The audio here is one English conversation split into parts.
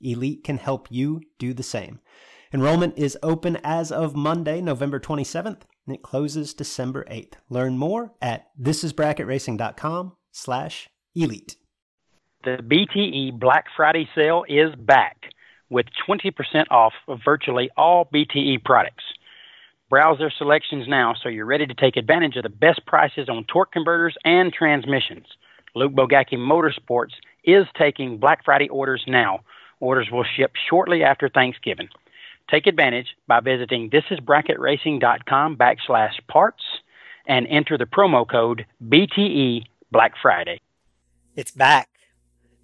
Elite can help you do the same. Enrollment is open as of Monday, November 27th, and it closes December 8th. Learn more at thisisbracketracing.com slash elite. The BTE Black Friday sale is back with 20% off of virtually all BTE products. Browse their selections now so you're ready to take advantage of the best prices on torque converters and transmissions. Luke Bogacki Motorsports is taking Black Friday orders now. Orders will ship shortly after Thanksgiving. Take advantage by visiting thisisbracketracing.com backslash parts and enter the promo code BTE Black Friday. It's back.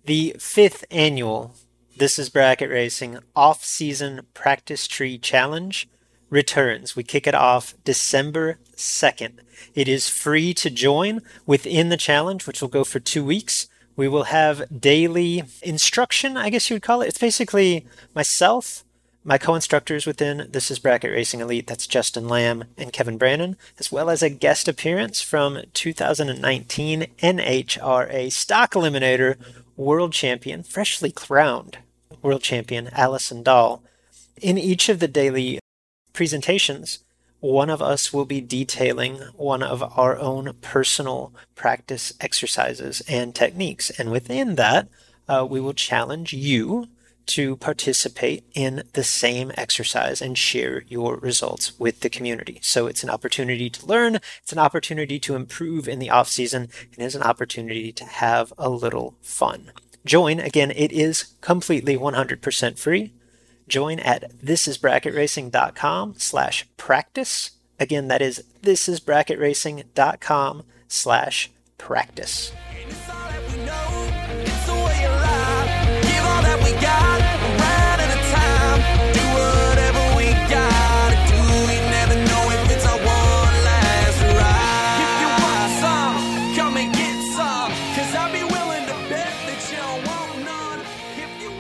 The fifth annual This is Bracket Racing off season practice tree challenge returns. We kick it off December 2nd. It is free to join within the challenge, which will go for two weeks. We will have daily instruction, I guess you would call it. It's basically myself, my co-instructors within This is Bracket Racing Elite, that's Justin Lamb and Kevin Brannon, as well as a guest appearance from 2019 NHRA Stock Eliminator World Champion, freshly crowned World Champion Allison Dahl. In each of the daily presentations, one of us will be detailing one of our own personal practice exercises and techniques. And within that, uh, we will challenge you to participate in the same exercise and share your results with the community. So it's an opportunity to learn, it's an opportunity to improve in the off season, and it's an opportunity to have a little fun. Join, again, it is completely 100% free join at thisisbracketracing.com slash practice. Again, that is thisisbracketracing.com slash practice.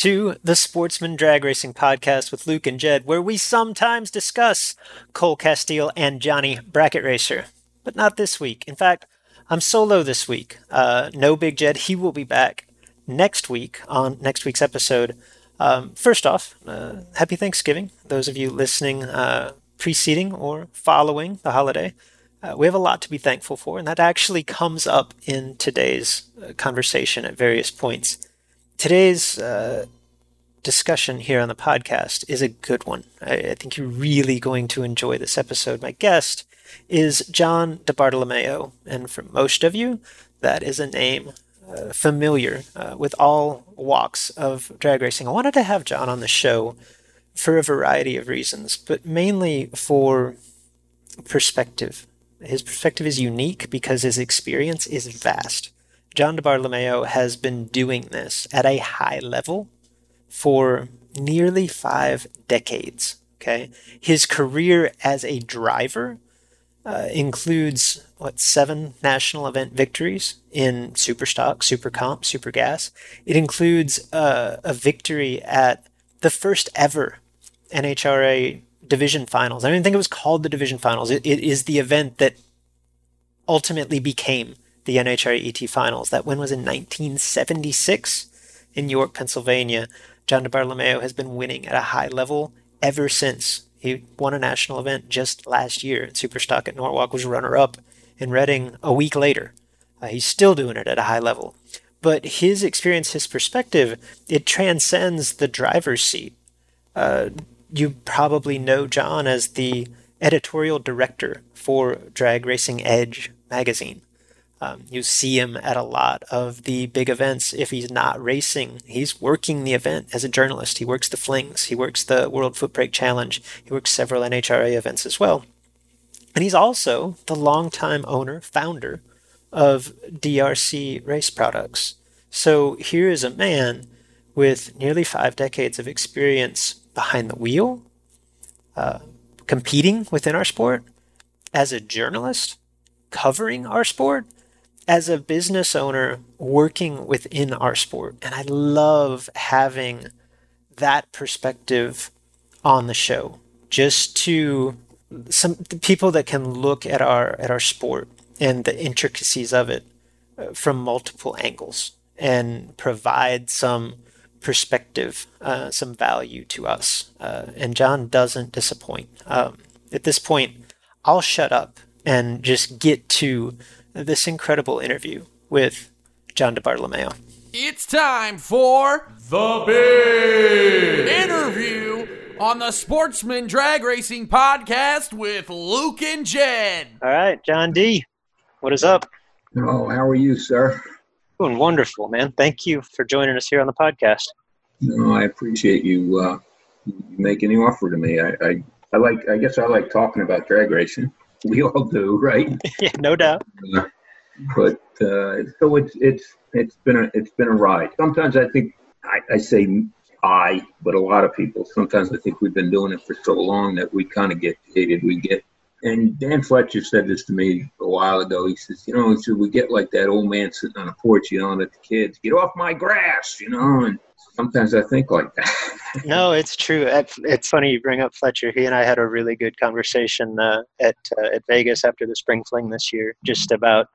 to the Sportsman Drag Racing Podcast with Luke and Jed, where we sometimes discuss Cole Castile and Johnny Bracket Racer. But not this week. In fact, I'm solo this week. Uh, no Big Jed. He will be back next week on next week's episode. Um, first off, uh, happy Thanksgiving. Those of you listening, uh, preceding or following the holiday. Uh, we have a lot to be thankful for, and that actually comes up in today's uh, conversation at various points. Today's uh, discussion here on the podcast is a good one. I, I, think you're really going to enjoy this episode. My guest is John Dibartolomeo, and for most of you, that is a name uh, familiar uh, with all walks of drag racing. I wanted to have John on the show for a variety of reasons, but mainly for perspective. His perspective is unique because his experience is vast John Dibartolomeo has been doing this at a high level for nearly five decades. Okay. His career as a driver uh, includes what seven national event victories in Superstock, Super Comp, Super Gas. It includes uh, a victory at the first ever NHRA division finals. I don't even think it was called the division finals. it, it is the event that ultimately became the NHRA ET finals. That win was in 1976 in York, Pennsylvania. John Dibartolomeo has been winning at a high level ever since. He won a national event just last year. Superstock at Norwalk was runner up in Reading a week later. Uh, he's still doing it at a high level. But his experience, his perspective, it transcends the driver's seat. Uh, you probably know John as the editorial director for Drag Racing Edge magazine. Um, you see him at a lot of the big events. If he's not racing, he's working the event as a journalist. He works the flings, he works the World Foot Brake Challenge, he works several NHRA events as well. And he's also the longtime owner, founder of DRC Race Products. So here is a man with nearly five decades of experience behind the wheel, uh, competing within our sport, as a journalist, covering our sport, as a business owner working within our sport. And I love having that perspective on the show just to some people that can look at our at our sport and the intricacies of it uh, from multiple angles and provide some perspective, uh, some value to us. Uh, and John doesn't disappoint. Um, at this point, I'll shut up and just get to this incredible interview with John Dibartolomeo. It's time for the big interview on the Sportsman Drag Racing Podcast with Luke and Jed. All right, John D. What is up? Oh, how are you, sir? Doing wonderful, man. Thank you for joining us here on the podcast. No, I appreciate you uh, making the offer to me. I, I, I like. I guess I like talking about drag racing. We all do, right? yeah, no doubt. Uh, but uh, so it's it's it's been a it's been a ride. Sometimes I think I, I say I, but a lot of people. Sometimes I think we've been doing it for so long that we kind of get jaded. We get and Dan Fletcher said this to me a while ago. He says, you know, should we get like that old man sitting on a porch yelling at the kids, "Get off my grass!" You know, and sometimes I think like that. no, it's true. It's funny you bring up Fletcher. He and I had a really good conversation uh, at uh, at Vegas after the spring fling this year, just about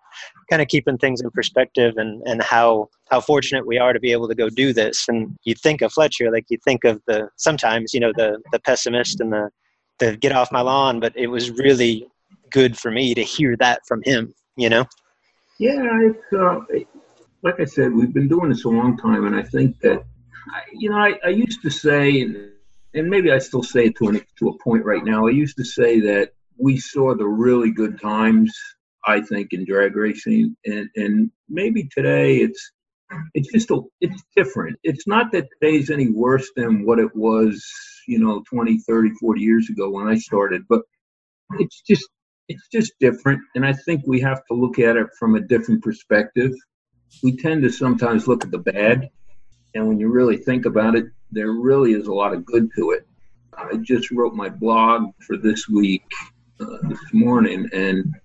kind of keeping things in perspective and and how how fortunate we are to be able to go do this. And you think of Fletcher, like you think of the sometimes you know the the pessimist and the the get off my lawn, but it was really good for me to hear that from him. You know. Yeah, it's uh, like I said, we've been doing this a long time, and I think that I, you know, I, I used to say, and, and maybe I still say it to, an, to a point right now, I used to say that we saw the really good times, I think, in drag racing. And, and maybe today it's, it's just a, it's different. It's not that today's any worse than what it was, you know, 20, 30, 40 years ago when I started, but it's just, it's just different. And I think we have to look at it from a different perspective. We tend to sometimes look at the bad and when you really think about it, there really is a lot of good to it. I just wrote my blog for this week uh, this morning, and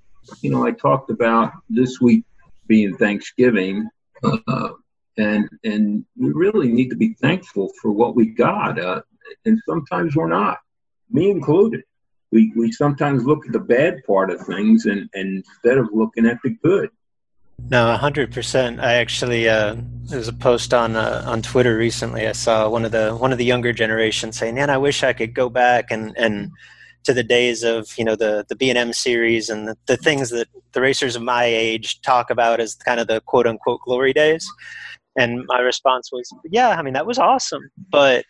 you know, I talked about this week being Thanksgiving, uh, and and we really need to be thankful for what we got, uh, and sometimes we're not, me included. We we sometimes look at the bad part of things, and, and instead of looking at the good. No, hundred percent. I actually uh, there was a post on uh, on Twitter recently. I saw one of the one of the younger generation saying, "Man, I wish I could go back and and to the days of you know the the B and M series and the, the things that the racers of my age talk about as kind of the quote unquote glory days." And my response was, "Yeah, I mean that was awesome, but."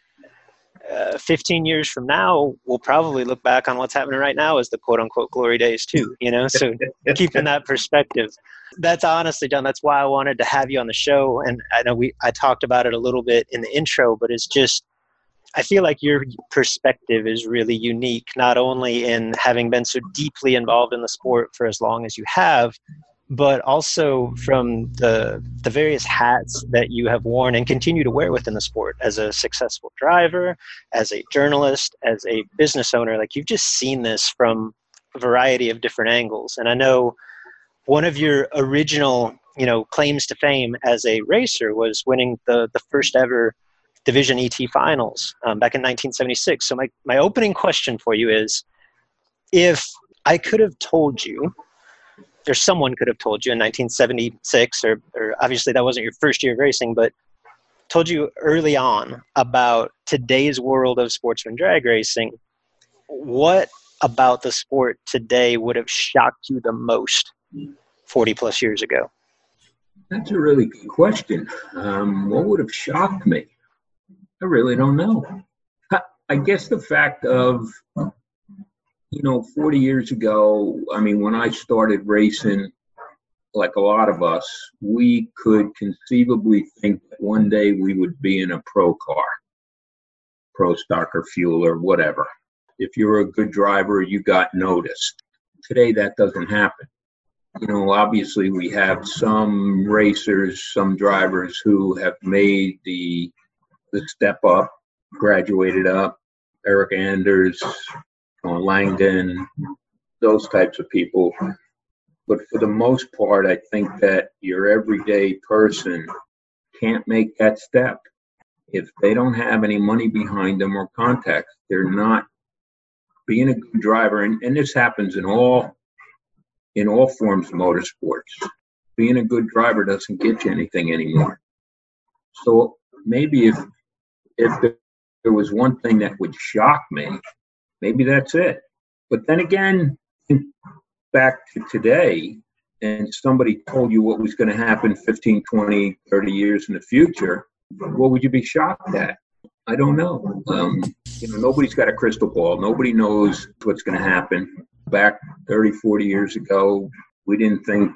Uh, 15 years from now, we'll probably look back on what's happening right now as the quote unquote glory days too, you know? So keeping that perspective that's honestly John. That's why I wanted to have you on the show. And I know we I talked about it a little bit in the intro, but it's just I feel like your perspective is really unique, not only in having been so deeply involved in the sport for as long as you have, but also from the the various hats that you have worn and continue to wear within the sport as a successful driver, as a journalist, as a business owner. Like you've just seen this from a variety of different angles. And I know one of your original, you know, claims to fame as a racer was winning the the first ever Division ET finals um, back in 1976. So my my opening question for you is, if I could have told you, or someone could have told you in 1976, or, or obviously that wasn't your first year of racing, but told you early on about today's world of sportsman drag racing, what about the sport today would have shocked you the most 40 plus years ago? That's a really good question. Um, what would have shocked me? I really don't know. I guess the fact of, you know, 40 years ago, I mean, when I started racing, like a lot of us, we could conceivably think that one day we would be in a pro car, pro stock or fuel or whatever. If you're a good driver, you got noticed. Today, that doesn't happen. You know, obviously, we have some racers, some drivers who have made the the step up, graduated up, Erica Enders, Langdon, those types of people. But for the most part, I think that your everyday person can't make that step. If they don't have any money behind them or contacts, they're not being a good driver. And, and this happens in all in all forms of motorsports. Being a good driver doesn't get you anything anymore. So maybe if if there was one thing that would shock me, maybe that's it. But then again, back to today, and somebody told you what was going to happen 15, 20, 30 years in the future, what would you be shocked at? I don't know. Um, you know, nobody's got a crystal ball. Nobody knows what's going to happen. Back 30, 40 years ago, we didn't think,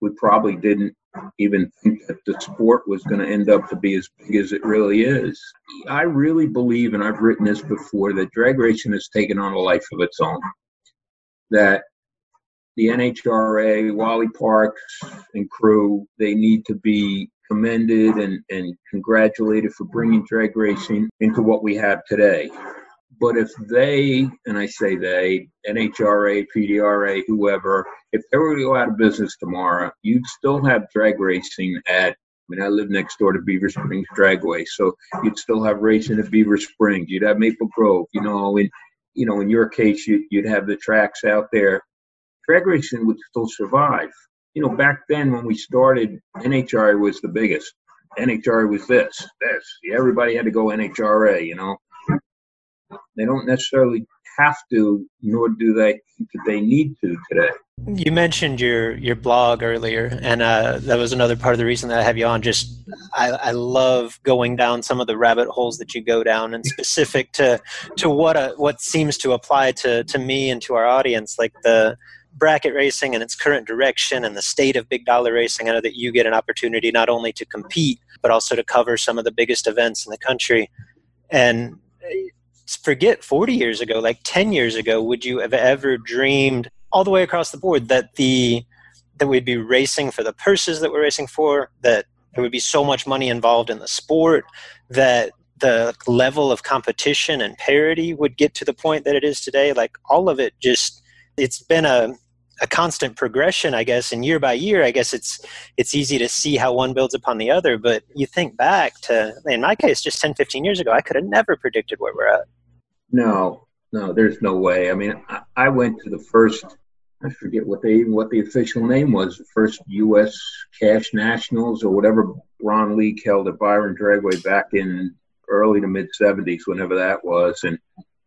we probably didn't even think that the sport was going to end up to be as big as it really is. I really believe, and I've written this before, that drag racing has taken on a life of its own. That the NHRA, Wally Parks, and crew, they need to be commended and, and congratulated for bringing drag racing into what we have today. But if they, and I say they, NHRA, PDRA, whoever, if they were to go out of business tomorrow, you'd still have drag racing at. I mean, I live next door to Beaver Springs Dragway, so you'd still have racing at Beaver Springs. You'd have Maple Grove. You know, in you know, in your case, you, you'd have the tracks out there. Drag racing would still survive. You know, back then when we started, NHRA was the biggest. NHRA was this, this. Everybody had to go NHRA. You know, they don't necessarily have to, nor do they they need to today. You mentioned your your blog earlier, and uh, that was another part of the reason that I have you on. Just I, I love going down some of the rabbit holes that you go down, and specific to to what a, what seems to apply to to me and to our audience, like the bracket racing and its current direction and the state of big dollar racing. I know that you get an opportunity not only to compete but also to cover some of the biggest events in the country, and forget 40 years ago, like 10 years ago, would you have ever dreamed all the way across the board that the that we'd be racing for the purses that we're racing for, that there would be so much money involved in the sport, that the level of competition and parity would get to the point that it is today. Like all of it just it's been a a constant progression, I guess, and year by year, I guess it's it's easy to see how one builds upon the other. But you think back to, in my case, just 10, 15 years ago, I could have never predicted where we're at. No, no, there's no way. I mean, I, I went to the first. I forget what they what the official name was. The first U.S. Cash Nationals or whatever Ron Leake held at Byron Dragway back in early to mid '70s, whenever that was, and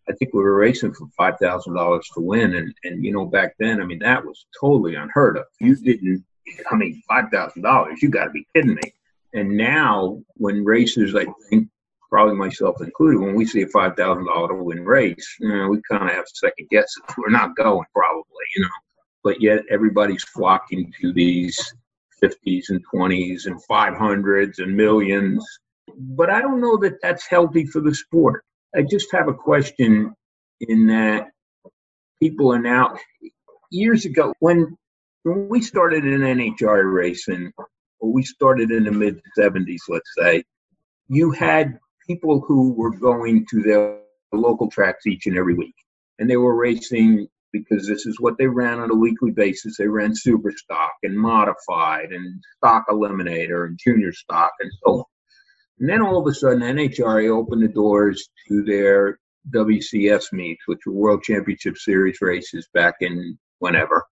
I think we were racing for five thousand dollars to win, and and you know back then, I mean that was totally unheard of. You didn't, I mean five thousand dollars, you got to be kidding me. And now, when racers, I think probably myself included, when we see a five thousand dollar win race, you know, we kind of have second guesses. We're not going probably, you know, but yet everybody's flocking to these fifties and twenties and five hundreds and millions. But I don't know that that's healthy for the sport. I just have a question in that people are now years ago when when we started in NHRA racing, or we started in the mid 70s, let's say, you had people who were going to their local tracks each and every week. And they were racing because this is what they ran on a weekly basis. They ran super stock and modified and stock eliminator and junior stock and so on. And then all of a sudden, NHRA opened the doors to their WCS meets, which were World Championship Series races back in whenever.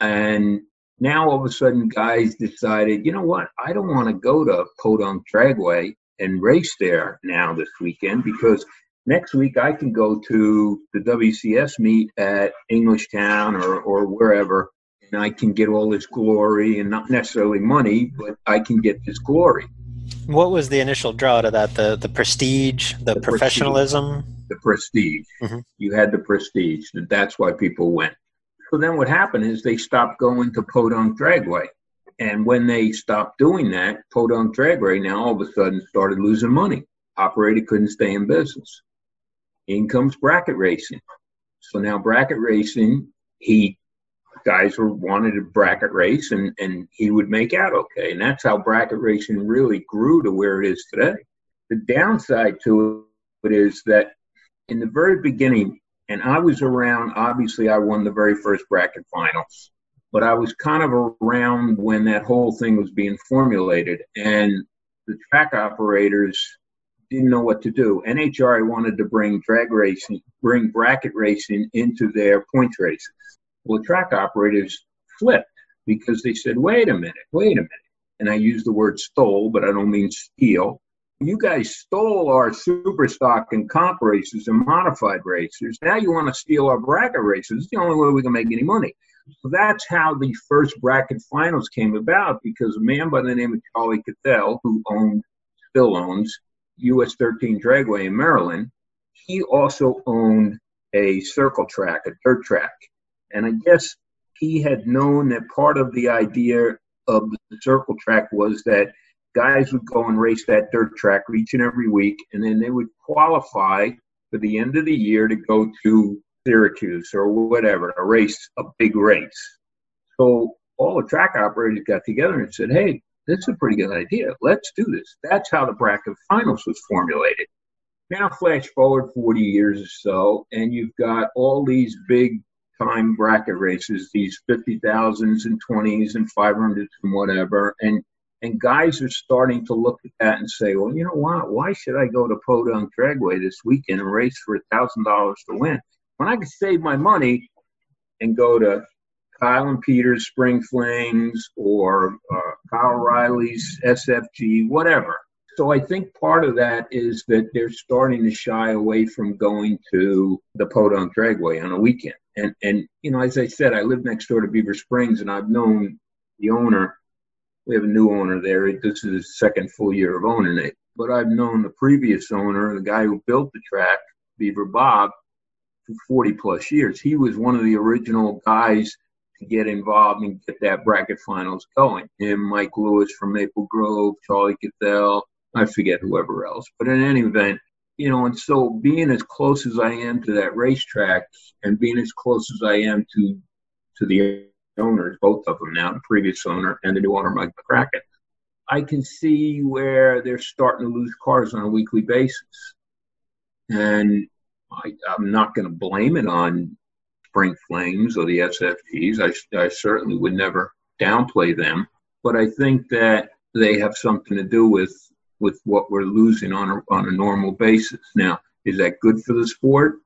And now all of a sudden, guys decided, you know what? I don't want to go to Podunk Dragway and race there now this weekend because next week I can go to the WCS meet at Englishtown or, or wherever, and I can get all this glory and not necessarily money, but I can get this glory. What was the initial draw to that? The the prestige, the, the professionalism, prestige. the prestige. Mm-hmm. You had the prestige. That's why people went. So then what happened is they stopped going to Podunk Dragway. And when they stopped doing that, Podunk Dragway now all of a sudden started losing money. Operator couldn't stay in business. In comes bracket racing. So now bracket racing, he guys were wanted to bracket race and, and he would make out okay. And that's how bracket racing really grew to where it is today. The downside to it is that in the very beginning, and I was around, obviously, I won the very first bracket finals, but I was kind of around when that whole thing was being formulated. And the track operators didn't know what to do. NHRA wanted to bring drag racing, bring bracket racing into their points races. Well, the track operators flipped because they said, wait a minute, wait a minute. And I use the word stole, but I don't mean steal. You guys stole our super stock and comp races and modified races. Now you want to steal our bracket races. It's the only way we can make any money. So that's how the first bracket finals came about because a man by the name of Charlie Cathell, who owned, still owns, US 13 Dragway in Maryland, he also owned a circle track, a dirt track. And I guess he had known that part of the idea of the circle track was that guys would go and race that dirt track each and every week, and then they would qualify for the end of the year to go to Syracuse or whatever, a race a big race. So all the track operators got together and said, hey, this is a pretty good idea. Let's do this. That's how the bracket finals was formulated. Now, flash forward 40 years or so, and you've got all these big time bracket races, these 50,000s and 20s and 500s and whatever. And and guys are starting to look at that and say, well, you know what? Why should I go to Podunk Dragway this weekend and race for a $1,000 to win? When I could save my money and go to Kyle and Peter's Spring Flings or uh, Kyle Riley's SFG, whatever. So I think part of that is that they're starting to shy away from going to the Podunk Dragway on a weekend. And and you know, as I said, I live next door to Beaver Springs, and I've known the owner. We have a new owner there. This is his second full year of owning it. But I've known the previous owner, the guy who built the track, Beaver Bob, 40 plus years. He was one of the original guys to get involved and get that bracket finals going. Him, Mike Lewis from Maple Grove, Charlie Cathell, I forget whoever else. But in any event, you know, and so being as close as I am to that racetrack and being as close as I am to to the owners, both of them now, the previous owner and the new owner, Mike McCracken, I can see where they're starting to lose cars on a weekly basis. And I, I'm not going to blame it on Spring Flings or the SFGs. I, I certainly would never downplay them, but I think that they have something to do with with what we're losing on a, on a normal basis. Now, is that good for the sport?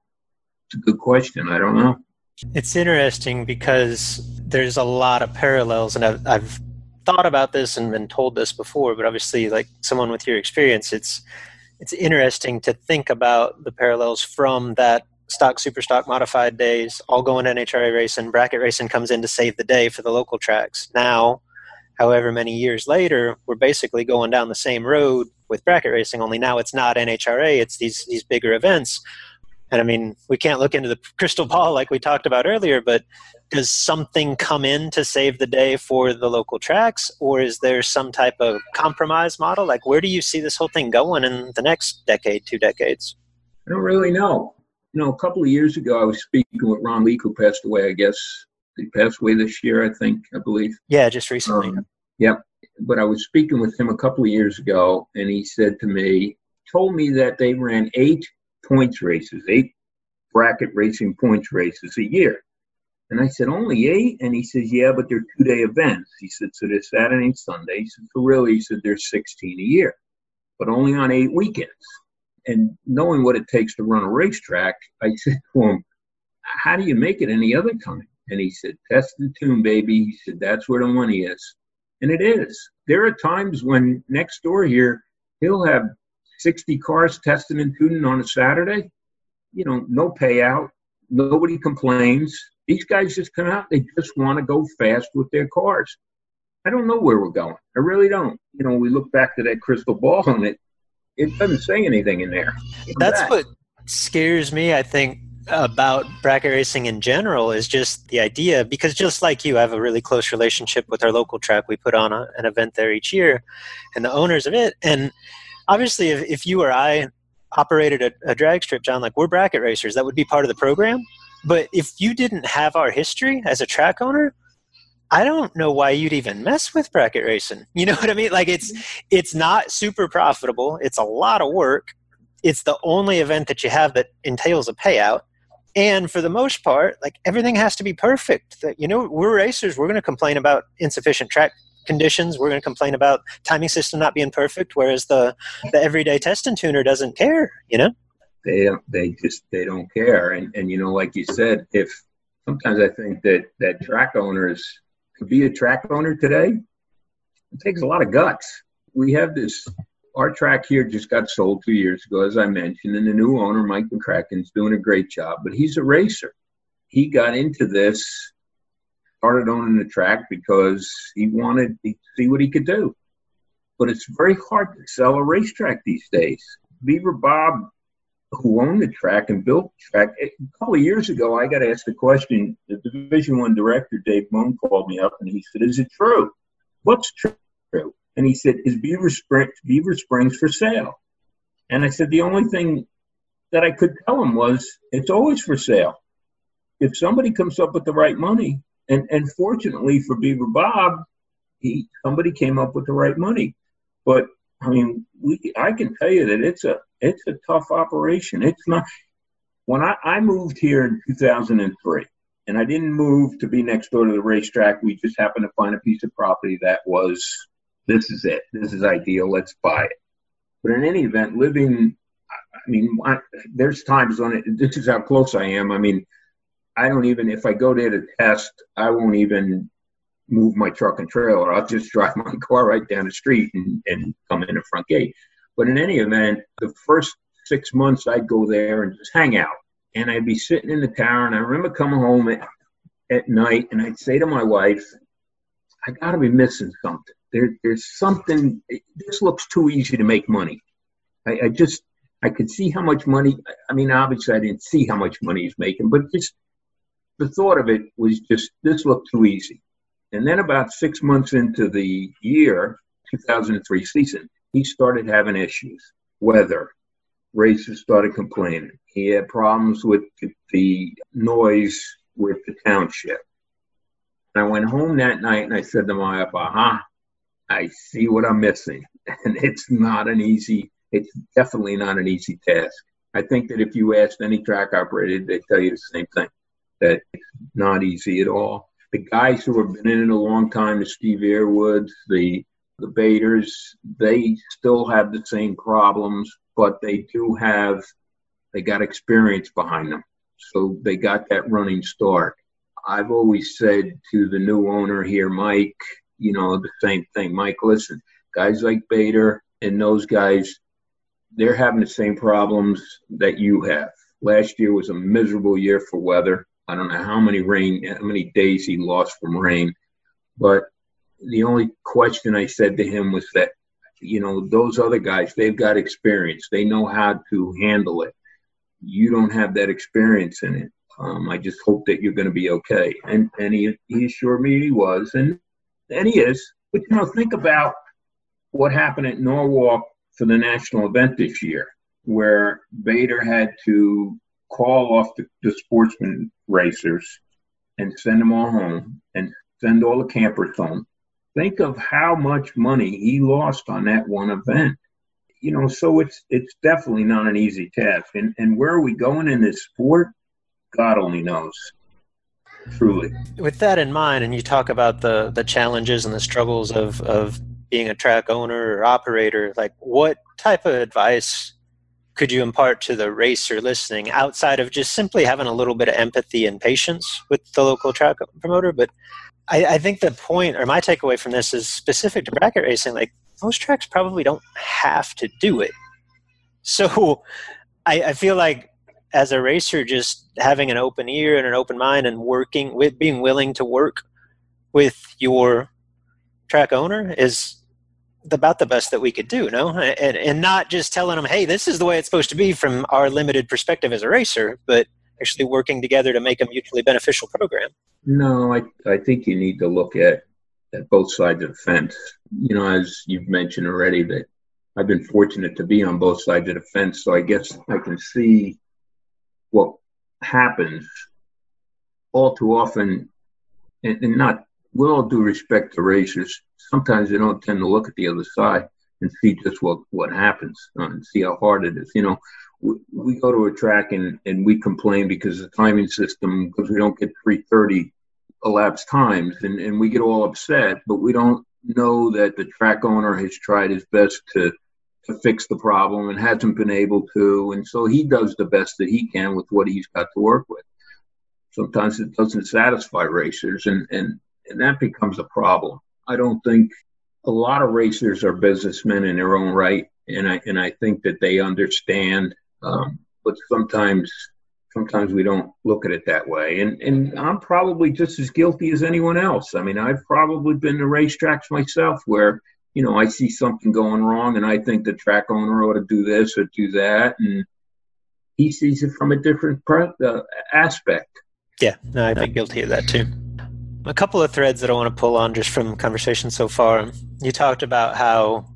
It's a good question. I don't know. It's interesting because there's a lot of parallels, and I've, I've thought about this and been told this before, but obviously, like someone with your experience, it's it's interesting to think about the parallels from that stock, super stock, modified days, all going NHRA racing. Bracket racing comes in to save the day for the local tracks. Now, however many years later, we're basically going down the same road with bracket racing. Only now it's not NHRA; it's these these bigger events. And I mean, we can't look into the crystal ball like we talked about earlier, but does something come in to save the day for the local tracks, or is there some type of compromise model? Like, where do you see this whole thing going in the next decade, two decades? I don't really know you know, a couple of years ago, I was speaking with Ron Leake, who passed away, I guess, He passed away this year, I think, I believe. Yeah, just recently. Um, yep. But I was speaking with him a couple of years ago, and he said to me, told me that they ran eight points races, eight bracket racing points races a year. And I said, only eight? And he says, yeah, but they're two day events. He said, so they're Saturday and Sunday. He said, for real, he said, there's 16 a year, but only on eight weekends. And knowing what it takes to run a racetrack, I said to him, how do you make it any other time? And he said, test and tune, baby. He said, that's where the money is. And it is. There are times when next door here, he'll have 60 cars tested and tuning on a Saturday. You know, no payout. Nobody complains. These guys just come out. They just want to go fast with their cars. I don't know where we're going. I really don't. You know, we look back to that crystal ball and it it doesn't say anything in there. That's that. what scares me. I think about bracket racing in general is just the idea because just like you I have a really close relationship with our local track we put on a, an event there each year and the owners of it and obviously if, if you or i operated a, a drag strip john like we're bracket racers that would be part of the program but if you didn't have our history as a track owner I don't know why you'd even mess with bracket racing. You know what I mean? Like it's mm-hmm. it's not super profitable. It's a lot of work. It's the only event that you have that entails a payout and for the most part like everything has to be perfect that you know we're racers we're going to complain about insufficient track conditions we're going to complain about timing system not being perfect whereas the the everyday test and tuner doesn't care you know they they just they don't care and and you know like you said if sometimes i think that that track owners to be a track owner today it takes a lot of guts we have this our track here just got sold two years ago, as I mentioned, and the new owner, Mike McCracken's doing a great job, but he's a racer. He got into this, started owning the track because he wanted to see what he could do. But it's very hard to sell a racetrack these days. Beaver Bob, who owned the track and built the track, a couple of years ago, I got asked a question. The Division One director, Dave Moon, called me up and he said, "Is it true? What's true?" and he said, "Is Beaver Springs Beaver Springs for sale?" And I said, "The only thing that I could tell him was it's always for sale. If somebody comes up with the right money, and and fortunately for Beaver Bob, he somebody came up with the right money. But I mean, we I can tell you that it's a it's a tough operation. It's not. When I, I moved here in 2003, and I didn't move to be next door to the racetrack. We just happened to find a piece of property that was this is it. This is ideal. Let's buy it. But in any event, living, I mean, I, there's times when it, this is how close I am. I mean, I don't even, if I go there to test, I won't even move my truck and trailer. I'll just drive my car right down the street and, and come in the front gate. But in any event, the first six months I'd go there and just hang out. And I'd be sitting in the car, and I remember coming home at, at night, and I'd say to my wife, I got to be missing something there, there's something. This looks too easy to make money. I, I just I could see how much money. I mean, obviously, I didn't see how much money he's making, but just the thought of it was just this looked too easy. And then about six months into the year, 2003 season, he started having issues. Weather, racers started complaining. He had problems with the noise with the township. And I went home that night and I said to my wife, aha, I see what I'm missing. And it's not an easy, it's definitely not an easy task. I think that if you asked any track operator, they tell you the same thing, that it's not easy at all. The guys who have been in it a long time, the Steve Earwoods, the the Baders, they still have the same problems, but they do have they got experience behind them. So they got that running start. I've always said to the new owner here, Mike, you know, the same thing. Mike, listen, guys like Bader and those guys, they're having the same problems that you have. Last year was a miserable year for weather. I don't know how many rain, how many days he lost from rain, but the only question I said to him was that, you know, those other guys, they've got experience. They know how to handle it. You don't have that experience in it. Um, I just hope that you're going to be okay. And and he, he assured me he was. And and he is. But you know, think about what happened at Norwalk for the national event this year, where Bader had to call off the, the sportsman racers and send them all home and send all the campers home. Think of how much money he lost on that one event. You know, so it's it's definitely not an easy task. And and where are we going in this sport? God only knows. Truly. With that in mind, and you talk about the the challenges and the struggles of of being a track owner or operator, like what type of advice could you impart to the racer listening outside of just simply having a little bit of empathy and patience with the local track promoter? But I, I think the point or my takeaway from this is specific to bracket racing. Like most tracks probably don't have to do it. So I, I feel like as a racer, just having an open ear and an open mind and working with being willing to work with your track owner is about the best that we could do, no? And, and not just telling them, hey, this is the way it's supposed to be from our limited perspective as a racer, but actually working together to make a mutually beneficial program. No, I, I think you need to look at, at both sides of the fence. You know, as you've mentioned already, that I've been fortunate to be on both sides of the fence, so I guess I can see what happens all too often, and, and not with all due respect to racers, sometimes they don't tend to look at the other side and see just what what happens uh, and see how hard it is. You know, we, go to a track and and we complain because the timing system because we don't get 330 elapsed times and and we get all upset, but we don't know that the track owner has tried his best to to fix the problem and hasn't been able to, and so he does the best that he can with what he's got to work with. Sometimes it doesn't satisfy racers, and and and that becomes a problem. I don't think a lot of racers are businessmen in their own right, and I and I think that they understand. Um, but sometimes, sometimes we don't look at it that way. And and I'm probably just as guilty as anyone else. I mean, I've probably been to racetracks myself where you know I see something going wrong, and I think the track owner ought to do this or do that, and he sees it from a different uh, aspect. Yeah, no, I've been guilty of that too a couple of threads that I want to pull on just from conversation so far. You talked about how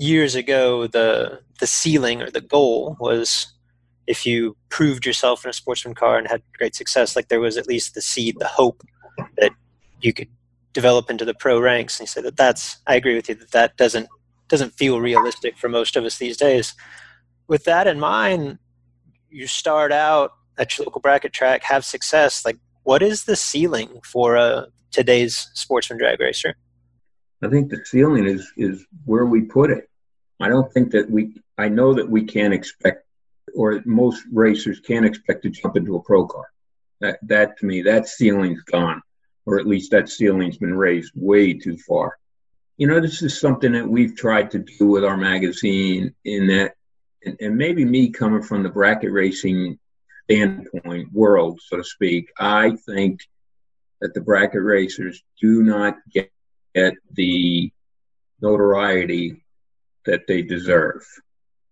years ago the the ceiling or the goal was if you proved yourself in a sportsman car and had great success, like there was at least the seed, the hope that you could develop into the pro ranks. And you said that that's I agree with you that that doesn't doesn't feel realistic for most of us these days. With that in mind, you start out at your local bracket track, have success, like what is the ceiling for today's sportsman drag racer? I think the ceiling is is where we put it. I don't think that we. I know that we can't expect, or most racers can't expect to jump into a pro car. That that to me, that ceiling's gone, or at least that ceiling's been raised way too far. You know, this is something that we've tried to do with our magazine. In that, and, and maybe me coming from the bracket racing standpoint world, so to speak, I think that the bracket racers do not get, get the notoriety that they deserve.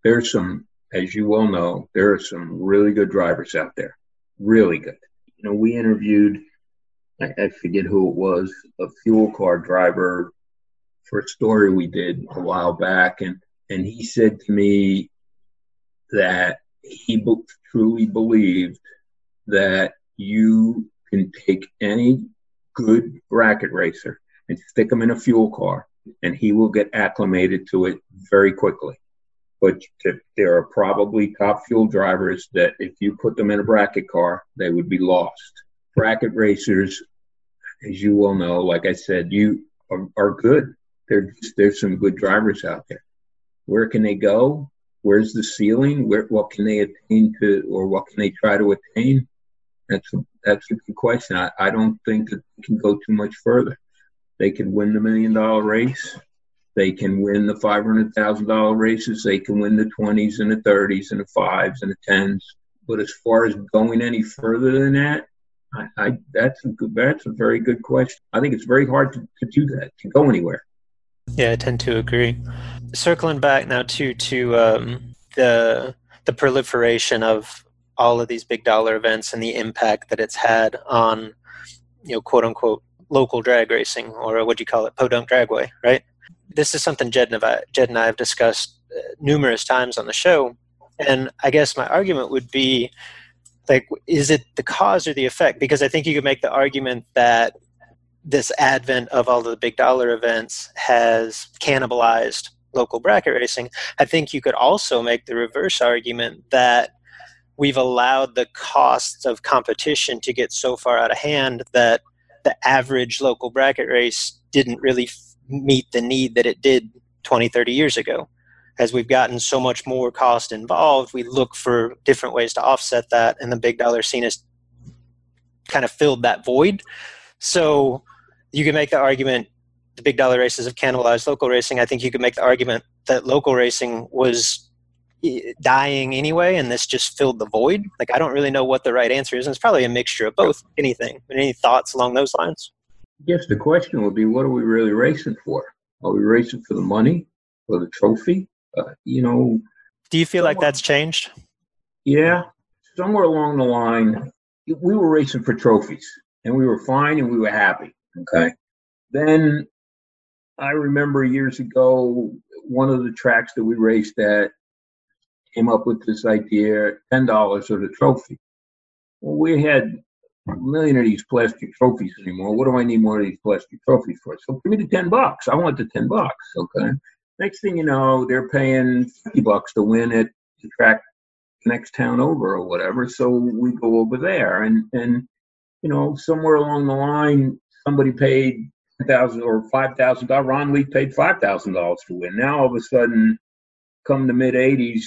There's some, as you well know, there are some really good drivers out there, really good. You know, we interviewed, I, I forget who it was, a fuel car driver for a story we did a while back, and and he said to me that he truly believed that you can take any good bracket racer and stick them in a fuel car and he will get acclimated to it very quickly. But there are probably top fuel drivers that if you put them in a bracket car, they would be lost. Bracket racers, as you well know, like I said, you are, are good. There, there's some good drivers out there. Where can they go? where's the ceiling? Where what can they attain to, or what can they try to attain? That's a, that's a good question. I, I don't think that they can go too much further. They can win the million dollar race. They can win the five hundred thousand dollar races. They can win the twenties and the thirties and the fives and the tens. But as far as going any further than that, I, I that's a good, that's a very good question. I think it's very hard to, to do that to go anywhere. Yeah, I tend to agree. Circling back now to to um, the the proliferation of all of these big dollar events and the impact that it's had on you know quote unquote local drag racing or what do you call it podunk dragway right this is something jed and, I, jed and i have discussed uh, numerous times on the show and i guess my argument would be Like, is it the cause or the effect? Because I think you could make the argument that this advent of all the big dollar events has cannibalized local bracket racing. I think you could also make the reverse argument that we've allowed the costs of competition to get so far out of hand that the average local bracket race didn't really f- meet the need that it did 20, 30 years ago. As we've gotten so much more cost involved, we look for different ways to offset that, and the big dollar scene has kind of filled that void. So you can make the argument the big dollar races have cannibalized local racing. I think you could make the argument that local racing was dying anyway, and this just filled the void. Like I don't really know what the right answer is, and it's probably a mixture of both. Anything? Any thoughts along those lines? Yes, the question would be, what are we really racing for? Are we racing for the money, for the trophy? Uh, you know. Do you feel like that's changed? Yeah, somewhere along the line, we were racing for trophies, and we were fine, and we were happy. Okay. Then I remember years ago, one of the tracks that we raced at came up with this idea $10 for the trophy. Well, we had a million of these plastic trophies anymore. What do I need more of these plastic trophies for? So give me the 10 bucks. I want the 10 bucks. Okay. Next thing you know, they're paying 50 bucks to win at the track next town over or whatever. So we go over there and, and, you know, somewhere along the line, somebody paid thousand or five thousand dollars. Ron Leake paid five thousand dollars to win. Now all of a sudden, come the mid '80s,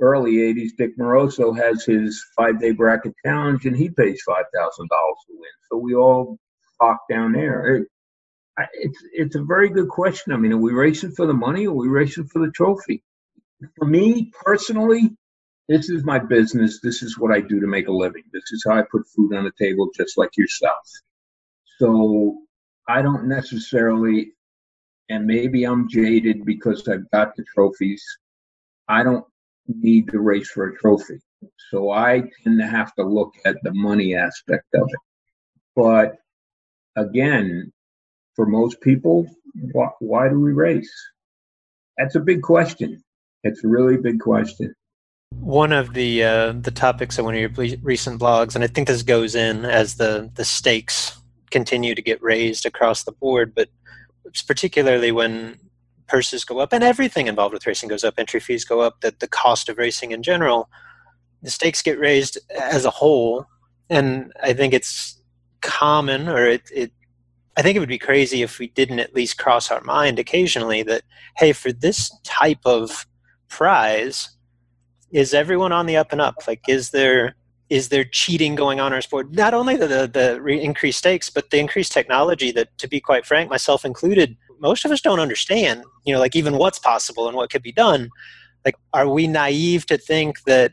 early '80s, Dick Moroso has his five-day bracket challenge, and he pays five thousand dollars to win. So we all flock down there. It, it's it's a very good question. I mean, are we racing for the money or are we racing for the trophy? For me personally, this is my business. This is what I do to make a living. This is how I put food on the table, just like yourself. So I don't necessarily, and maybe I'm jaded because I've got the trophies. I don't need to race for a trophy. So I tend to have to look at the money aspect of it. But again, for most people, why, why do we race? That's a big question. It's a really big question. One of the uh, the topics of one of your recent blogs, and I think this goes in as the the stakes continue to get raised across the board, but particularly when purses go up and everything involved with racing goes up, entry fees go up, that the cost of racing in general, the stakes get raised as a whole. And I think it's common, or it, it I think it would be crazy if we didn't at least cross our mind occasionally that, hey, for this type of prize, is everyone on the up and up? Like, is there is there cheating going on in our sport? Not only the, the, the re- increased stakes, but the increased technology that, to be quite frank, myself included, most of us don't understand, you know, like even what's possible and what could be done. Like, are we naive to think that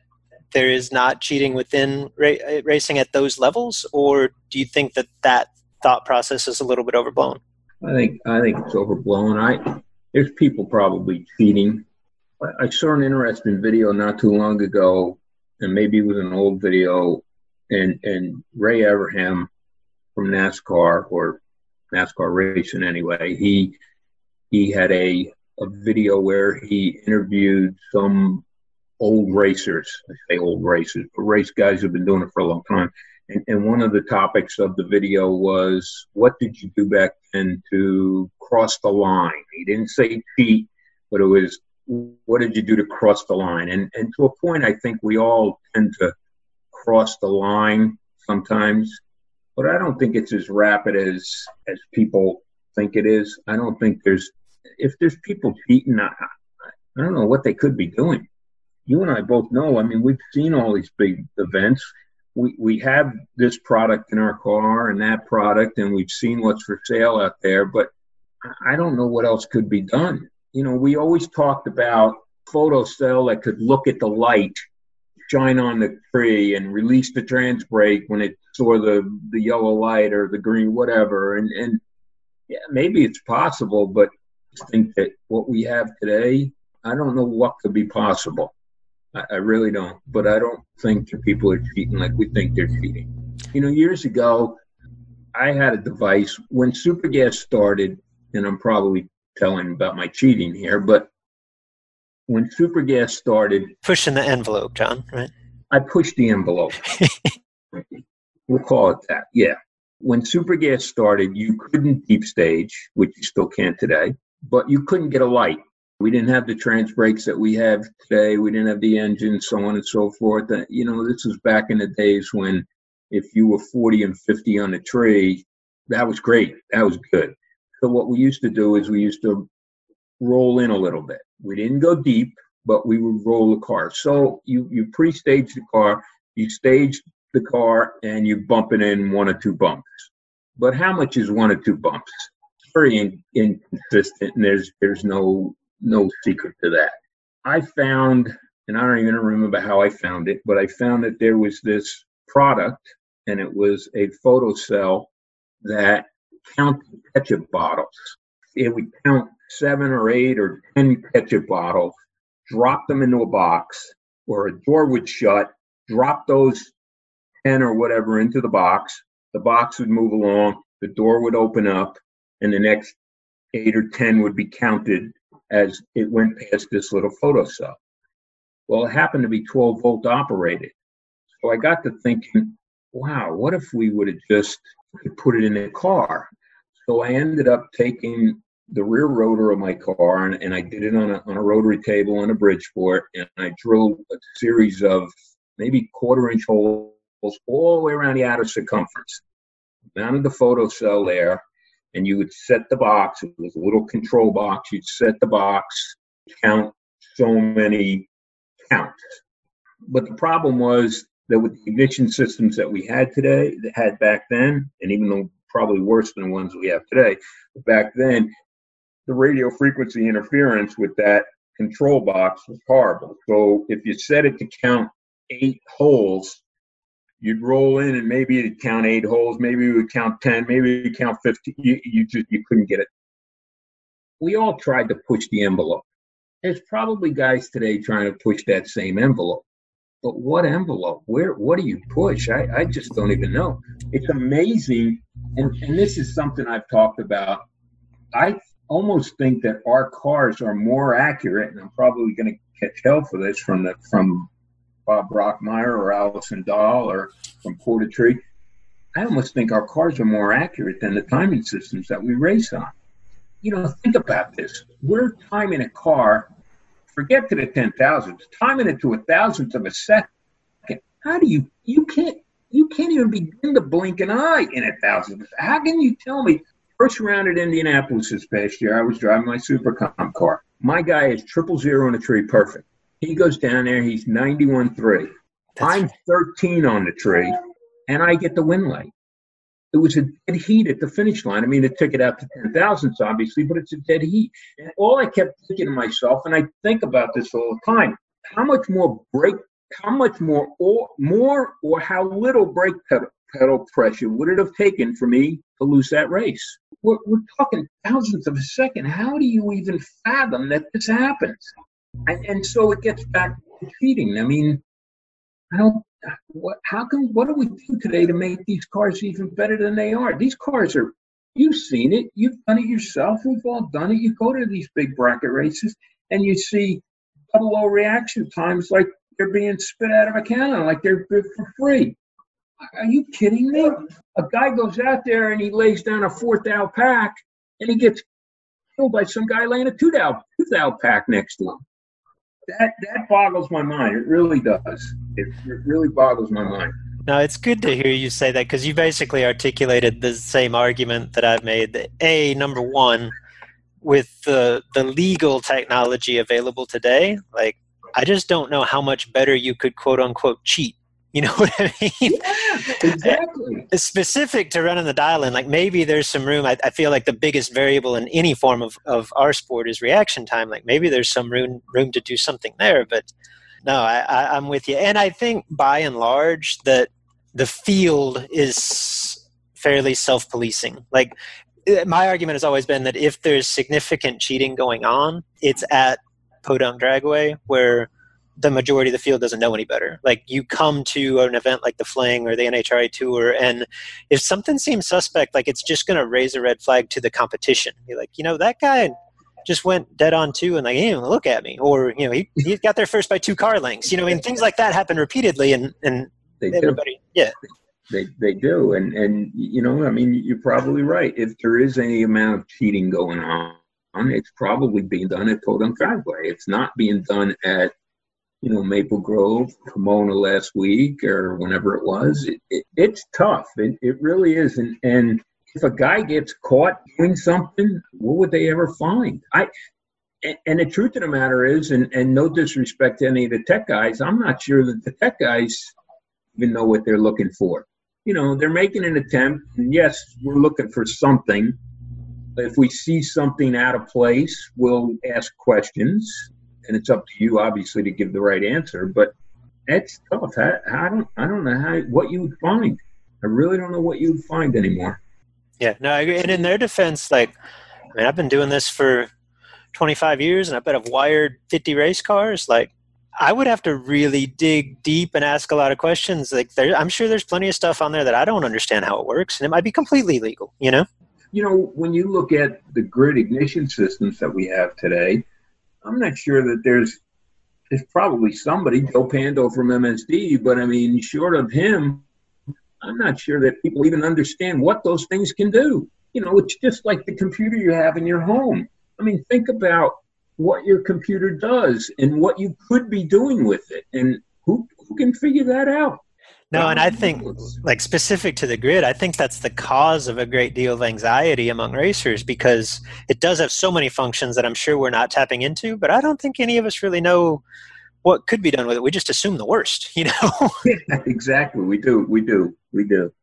there is not cheating within ra- uh, racing at those levels? Or do you think that that thought process is a little bit overblown? I think, I think it's overblown. I, there's people probably cheating. I saw an interesting video not too long ago and maybe it was an old video, and and Ray Evernham from NASCAR or NASCAR racing anyway. He he had a a video where he interviewed some old racers. I say old racers, but race guys who've been doing it for a long time. And, and one of the topics of the video was, what did you do back then to cross the line? He didn't say cheat, but it was what did you do to cross the line? And and to a point, I think we all tend to cross the line sometimes, but I don't think it's as rapid as as people think it is. I don't think there's if there's people cheating, I, I don't know what they could be doing. You and I both know. I mean, we've seen all these big events. We we have this product in our car and that product, and we've seen what's for sale out there, but I don't know what else could be done you know, we always talked about photo cell that could look at the light shine on the tree and release the trans brake when it saw the the yellow light or the green whatever. And and yeah maybe it's possible but I think that what we have today I don't know what could be possible. I, I really don't but I don't think that people are cheating like we think they're cheating. You know years ago I had a device when Supergas started and I'm probably telling about my cheating here, but when Supergas started, pushing the envelope, John, right? I pushed the envelope. we'll call it that. Yeah. When Supergas started, you couldn't deep stage, which you still can't today, but you couldn't get a light. We didn't have the trans brakes that we have today. We didn't have the engine, so on and so forth. Uh, you know, this was back in the days when if you were 40 and 50 on a tree, that was great. That was good. So what we used to do is we used to roll in a little bit. We didn't go deep, but we would roll the car. So you you pre-stage the car, you stage the car, and you bump it in one or two bumps. But how much is one or two bumps? It's very in, inconsistent, and there's there's no no secret to that. I found, and I don't even remember how I found it, but I found that there was this product, and it was a photocell that counted ketchup bottles. It would count seven or eight or ten ketchup bottles, drop them into a box, or a door would shut, drop those 10 or whatever into the box. The box would move along, the door would open up, and the next eight or 10 would be counted as it went past this little photocell. Well, it happened to be 12 volt operated. So I got to thinking, wow, what if we would have just put it in a car? So I ended up taking the rear rotor of my car and, and I did it on a, on a rotary table on a Bridgeport and I drilled a series of maybe quarter inch holes all the way around the outer circumference. Mounted the photocell there and you would set the box. It was a little control box. You'd set the box, count so many counts. But the problem was that with the ignition systems that we had today, that had back then, and even though probably worse than the ones we have today, back then, the radio frequency interference with that control box was horrible. So if you set it to count eight holes, you'd roll in and maybe it'd count eight holes, maybe it would count 10, maybe it would count 50. You, you just, you couldn't get it. We all tried to push the envelope. There's probably guys today trying to push that same envelope. But what envelope? Where? What do you push? I, I just don't even know. It's amazing, and, and this is something I've talked about. I almost think that our cars are more accurate, and I'm probably going to catch hell for this from the from Bob Brockmeyer or Allison Dahl or from Portatree. I almost think our cars are more accurate than the timing systems that we race on. You know, think about this. We're timing a car, forget to the ten thousandths, timing it to a thousandth of a second. How do you you can't you can't even begin to blink an eye in a thousandth. How can you tell me first round at Indianapolis this past year, I was driving my Super Comp car. My guy is triple zero on the tree, perfect. He goes down there, he's 91 3. I'm 13 on the tree, and I get the win light. It was a dead heat at the finish line. I mean, it took it out to 10 thousandths, obviously, but it's a dead heat. And all I kept thinking to myself, and I think about this all the time, how much more brake, how much more or more or how little brake pedal, pedal pressure would it have taken for me to lose that race? We're, we're talking thousands of a second. How do you even fathom that this happens? And, and so it gets back to cheating. I mean, I don't. What? How can? What do we do today to make these cars even better than they are? These cars are. You've seen it. You've done it yourself. We've all done it. You go to these big bracket races and you see double O reaction times like they're being spit out of a cannon, like they're for free. Are you kidding me? A guy goes out there and he lays down a fourth thou pack and he gets killed by some guy laying a two thou two thou pack next to him that that boggles my mind. It really does. It, it really boggles my mind. No, it's good to hear you say that because you basically articulated the same argument that I've made. That a number one, with the the legal technology available today, like I just don't know how much better you could quote unquote cheat you know what I mean? Yeah, exactly. It's specific to running the dial in. Like maybe there's some room. I, I, feel like the biggest variable in any form of, of our sport is reaction time. Like maybe there's some room room to do something there. But no, I, I, I'm with you. And I think by and large that the field is fairly self policing. Like eh, my argument has always been that if there's significant cheating going on, it's at Podunk Dragway where the majority of the field doesn't know any better. Like you come to an event like the Fling or the NHRA Tour, and if something seems suspect, like it's just going to raise a red flag to the competition. You're like, you know, that guy, just went dead on two and like, he didn't look at me. Or, you know, he, he got there first by two car lengths. You know, and things like that happen repeatedly and, and They everybody, do. yeah. They, they do. And, and, you know, I mean, you're probably right. If there is any amount of cheating going on, it's probably being done at Podunk Dragway. It's not being done at, you know, Maple Grove, Pomona last week or whenever it was. It, it, it's tough. It, it really is. And, and if a guy gets caught doing something, what would they ever find? I, and, the truth of the matter is, and, and no disrespect to any of the tech guys, I'm not sure that the tech guys even know what they're looking for. You know, they're making an attempt, and yes, we're looking for something. If we see something out of place, we'll ask questions, and it's up to you, obviously, to give the right answer. But that's tough. I, I don't, I don't know how what you would find. I really don't know what you would find anymore. Yeah, no, I agree. And in their defense, like, I mean, I've been doing this for 25 years and I bet I've wired 50 race cars. Like, I would have to really dig deep and ask a lot of questions. Like, there, I'm sure there's plenty of stuff on there that I don't understand how it works, and it might be completely legal, you know? You know, when you look at the grid ignition systems that we have today, I'm not sure that there's there's probably somebody, Joe Pando from MSD, but I mean, short of him, I'm not sure that people even understand what those things can do. You know, it's just like the computer you have in your home. I mean, think about what your computer does and what you could be doing with it, and who who can figure that out? No, and I think, like specific to the grid, I think that's the cause of a great deal of anxiety among racers because it does have so many functions that I'm sure we're not tapping into, but I don't think any of us really know what could be done with it. We just assume the worst, you know? yeah, exactly. We do. We do. We do.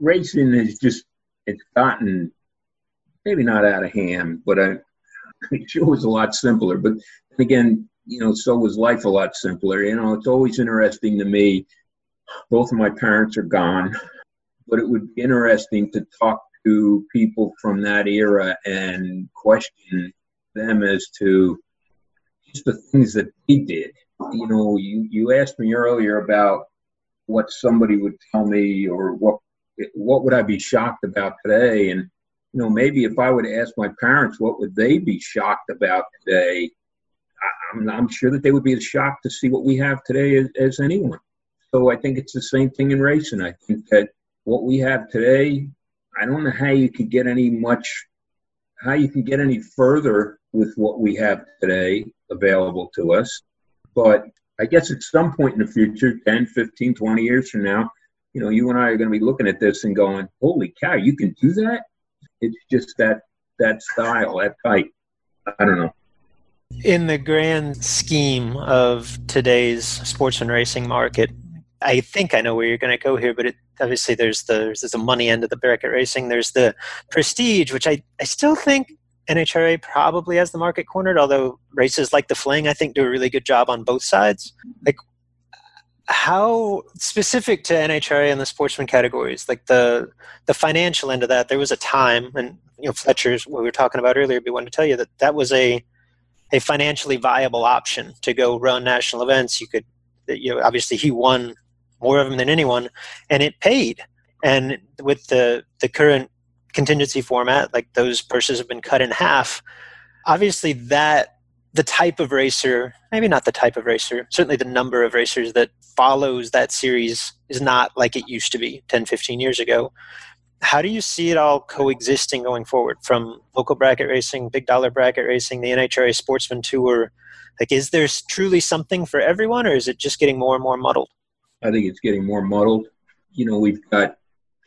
Racing is just, it's gotten maybe not out of hand, but I, it sure was a lot simpler. But again, you know, so was life a lot simpler. You know, it's always interesting to me both of my parents are gone, but it would be interesting to talk to people from that era and question them as to just the things that they did. You know, you, you asked me earlier about what somebody would tell me or what what would I be shocked about today? And you know, maybe if I would ask my parents, what would they be shocked about today? I'm, I'm sure that they would be as shocked to see what we have today as, as anyone. So I think it's the same thing in racing. I think that what we have today, I don't know how you could get any much, how you can get any further with what we have today available to us. But I guess at some point in the future, 10, 15, 20 years from now, you know, you and I are going to be looking at this and going, holy cow, you can do that? It's just that, that style, that type. I don't know in the grand scheme of today's sports and racing market, I think I know where you're going to go here, but it, obviously there's the there's the money end of the bracket racing. There's the prestige, which I, I still think NHRA probably has the market cornered. Although races like the Fling, I think, do a really good job on both sides. Like how specific to NHRA and the sportsman categories, like the the financial end of that. There was a time, and you know Fletcher's what we were talking about earlier. We wanted to tell you that that was a a financially viable option to go run national events. You could, you know, obviously he won more of them than anyone, and it paid. And with the the current contingency format, like those purses have been cut in half. Obviously, that the type of racer, maybe not the type of racer, certainly the number of racers that follows that series is not like it used to be 10, 15 years ago how do you see it all coexisting going forward from local bracket racing, big dollar bracket racing, the NHRA Sportsman Tour? Like, is there truly something for everyone, or is it just getting more and more muddled? I think it's getting more muddled. You know, we've got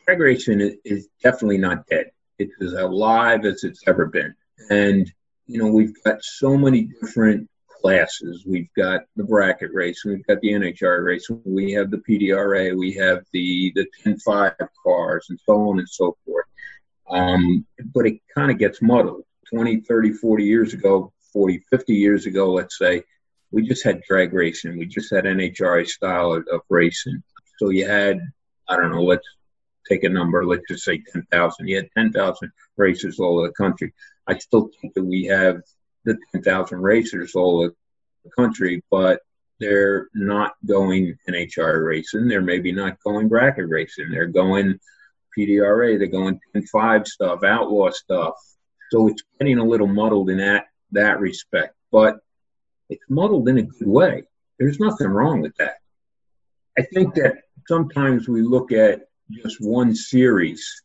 drag racing is definitely not dead. It's as alive as it's ever been, and you know, we've got so many different classes. We've got the bracket race, we've got the NHR race, we have the PDRA, we have the the 10-5 cars, and so on and so forth. Um, but it kind of gets muddled. 20, 30, 40 years ago, 40, 50 years ago, let's say, we just had drag racing. We just had NHRA style of, of racing. So you had, I don't know, let's take a number, let's just say 10,000. You had 10,000 racers all over the country. I still think that we have the 10,000 racers all over the country, but they're not going NHR racing. They're maybe not going bracket racing. They're going PDRA. They're going 10-5 stuff, outlaw stuff. So it's getting a little muddled in that that respect, but it's muddled in a good way. There's nothing wrong with that. I think that sometimes we look at just one series.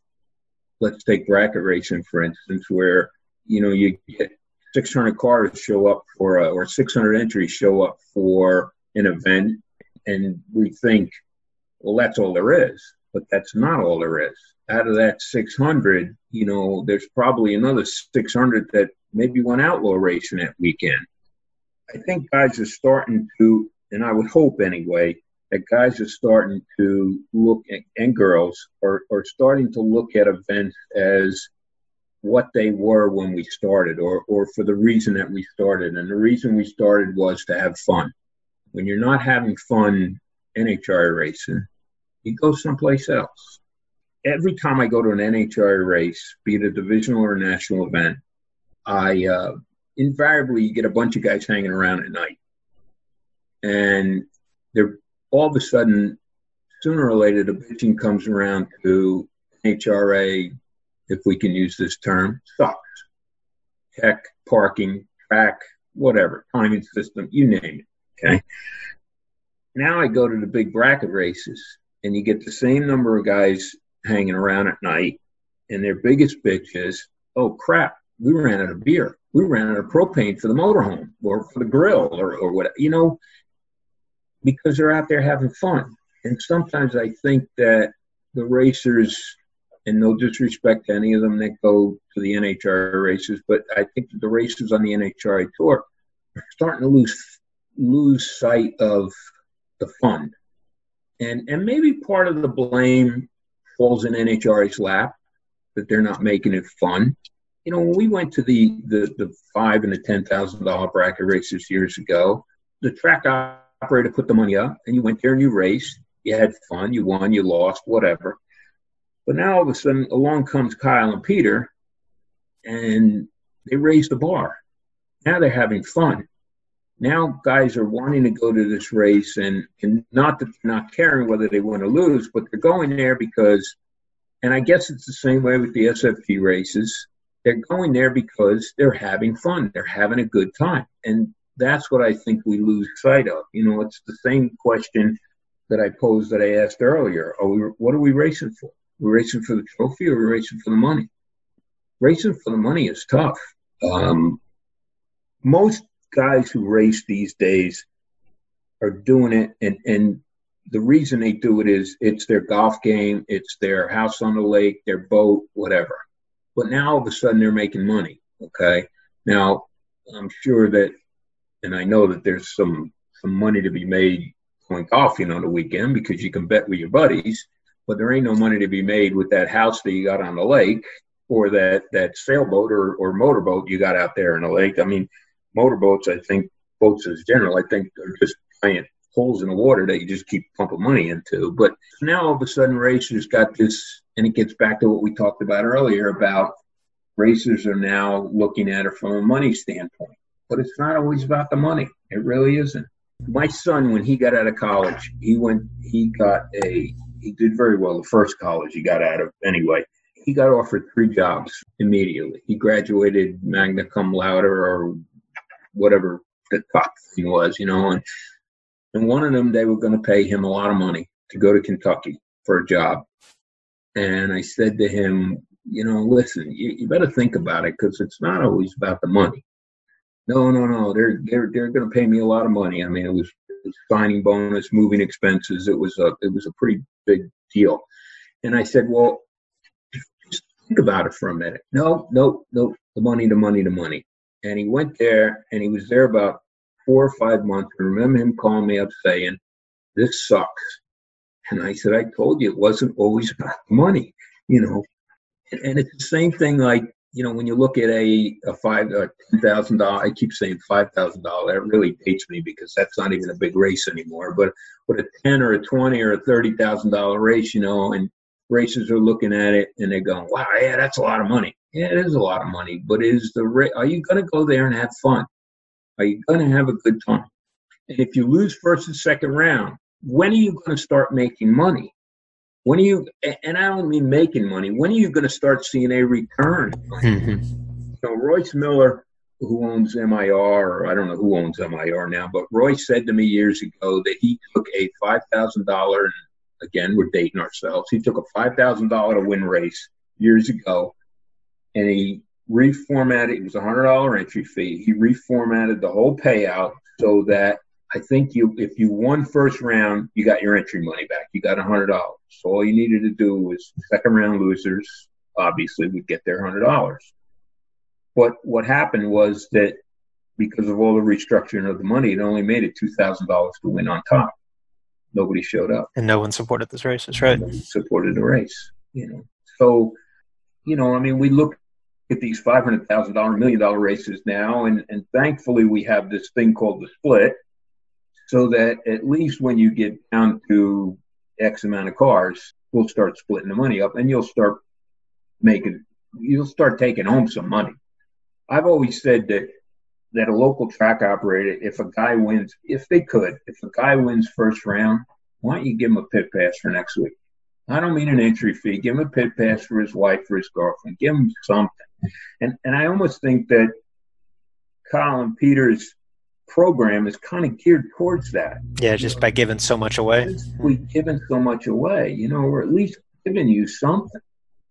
Let's take bracket racing, for instance, where you know you get 600 cars show up for a, or 600 entries show up for an event, and we think, well, that's all there is. But that's not all there is. Out of that 600, you know, there's probably another 600 that maybe went outlaw racing that weekend. I think guys are starting to, and I would hope anyway, that guys are starting to look at, and girls are, are starting to look at events as what they were when we started or, or for the reason that we started. And the reason we started was to have fun. When you're not having fun NHRA racing, you go someplace else. Every time I go to an NHRA race, be it a divisional or a national event, I uh, invariably you get a bunch of guys hanging around at night. And they're all of a sudden, sooner or later, the bitching comes around to HRA, if we can use this term, sucks. Tech, parking, track, whatever, timing system, you name it. Okay. Now I go to the big bracket races, and you get the same number of guys hanging around at night, and their biggest bitch is, oh crap, we ran out of beer. We ran out of propane for the motorhome or for the grill or, or what, you know, because they're out there having fun. And sometimes I think that the racers, and no disrespect to any of them that go to the NHRA races, but I think the racers on the NHRA tour are starting to lose lose sight of the fun. And and maybe part of the blame falls in NHRA's lap that they're not making it fun. You know, when we went to the the, the five and the ten thousand dollar bracket races years ago, the track operator put the money up, and you went there and you raced. You had fun. You won. You lost. Whatever. But now all of a sudden, along comes Kyle and Peter, and they raise the bar. Now they're having fun. Now guys are wanting to go to this race, and, and not that they're not caring whether they win or lose, but they're going there because, and I guess it's the same way with the SFG races. They're going there because they're having fun. They're having a good time. And that's what I think we lose sight of. You know, it's the same question that I posed that I asked earlier. Are we, what are we racing for? We're racing for the trophy or we're racing for the money? Racing for the money is tough. Um, most guys who race these days are doing it, and, and the reason they do it is it's their golf game, it's their house on the lake, their boat, whatever. But now all of a sudden they're making money. Okay. Now, I'm sure that and I know that there's some some money to be made going golfing on the weekend because you can bet with your buddies, but there ain't no money to be made with that house that you got on the lake or that that sailboat or, or motorboat you got out there in the lake. I mean, motorboats, I think boats as general, I think are just giant holes in the water that you just keep pumping money into. But now all of a sudden racers got this and it gets back to what we talked about earlier about racers are now looking at it from a money standpoint but it's not always about the money. It really isn't. My son, when he got out of college, he went, he got a, he did very well the first college he got out of anyway. He got offered three jobs immediately. He graduated magna cum laude or whatever the top thing was, you know, and, and one of them, they were going to pay him a lot of money to go to Kentucky for a job. And I said to him, you know, listen, you, you better think about it because it's not always about the money. No, no, no. They're they're they're going to pay me a lot of money. I mean, it was, it was signing bonus, moving expenses. It was a it was a pretty big deal. And I said, well, just think about it for a minute. No, no, no. The money, the money, the money. And he went there, and he was there about four or five months. I remember him calling me up saying, "This sucks." And I said, "I told you it wasn't always about money, you know." And, and it's the same thing like you know, when you look at a, a five, thousand dollar, I keep saying five thousand dollar. That really dates me because that's not even a big race anymore. But but a ten or a twenty or a thirty thousand dollar race, you know, and racers are looking at it and they're going, "Wow, yeah, that's a lot of money." Yeah, it is a lot of money. But is the ra- are you going to go there and have fun? Are you going to have a good time? And if you lose first and second round, when are you going to start making money? when are you and i don't mean making money when are you going to start seeing a return mm-hmm. know royce miller who owns MIR, or I don't know who owns MIR now, but Royce said to me years ago that he took a five thousand dollar, and again we're dating ourselves. He took a five thousand dollar to win race years ago, and he reformatted. It was a hundred dollar entry fee. He reformatted the whole payout so that I think you, if you won first round, you got your entry money back. You got a hundred dollars. So all you needed to do was second round losers, obviously, would get their hundred dollars. But what happened was that because of all the restructuring of the money, it only made it two thousand dollars to win on top. Nobody showed up, and no one supported this race. That's right. supported the race. You know, so you know, I mean, we look at these five hundred thousand dollar, million dollar races now, and and thankfully we have this thing called the split, so that at least when you get down to X amount of cars, we'll start splitting the money up, and you'll start making, you'll start taking home some money. I've always said that that a local track operator, if a guy wins, if they could, if a guy wins first round, why don't you give him a pit pass for next week? I don't mean an entry fee. Give him a pit pass for his wife, for his girlfriend. Give him something. And and I almost think that Kyle and Peter's program is kind of geared towards that. Yeah, just by giving so much away. We've given so much away, you know, or at least giving you something.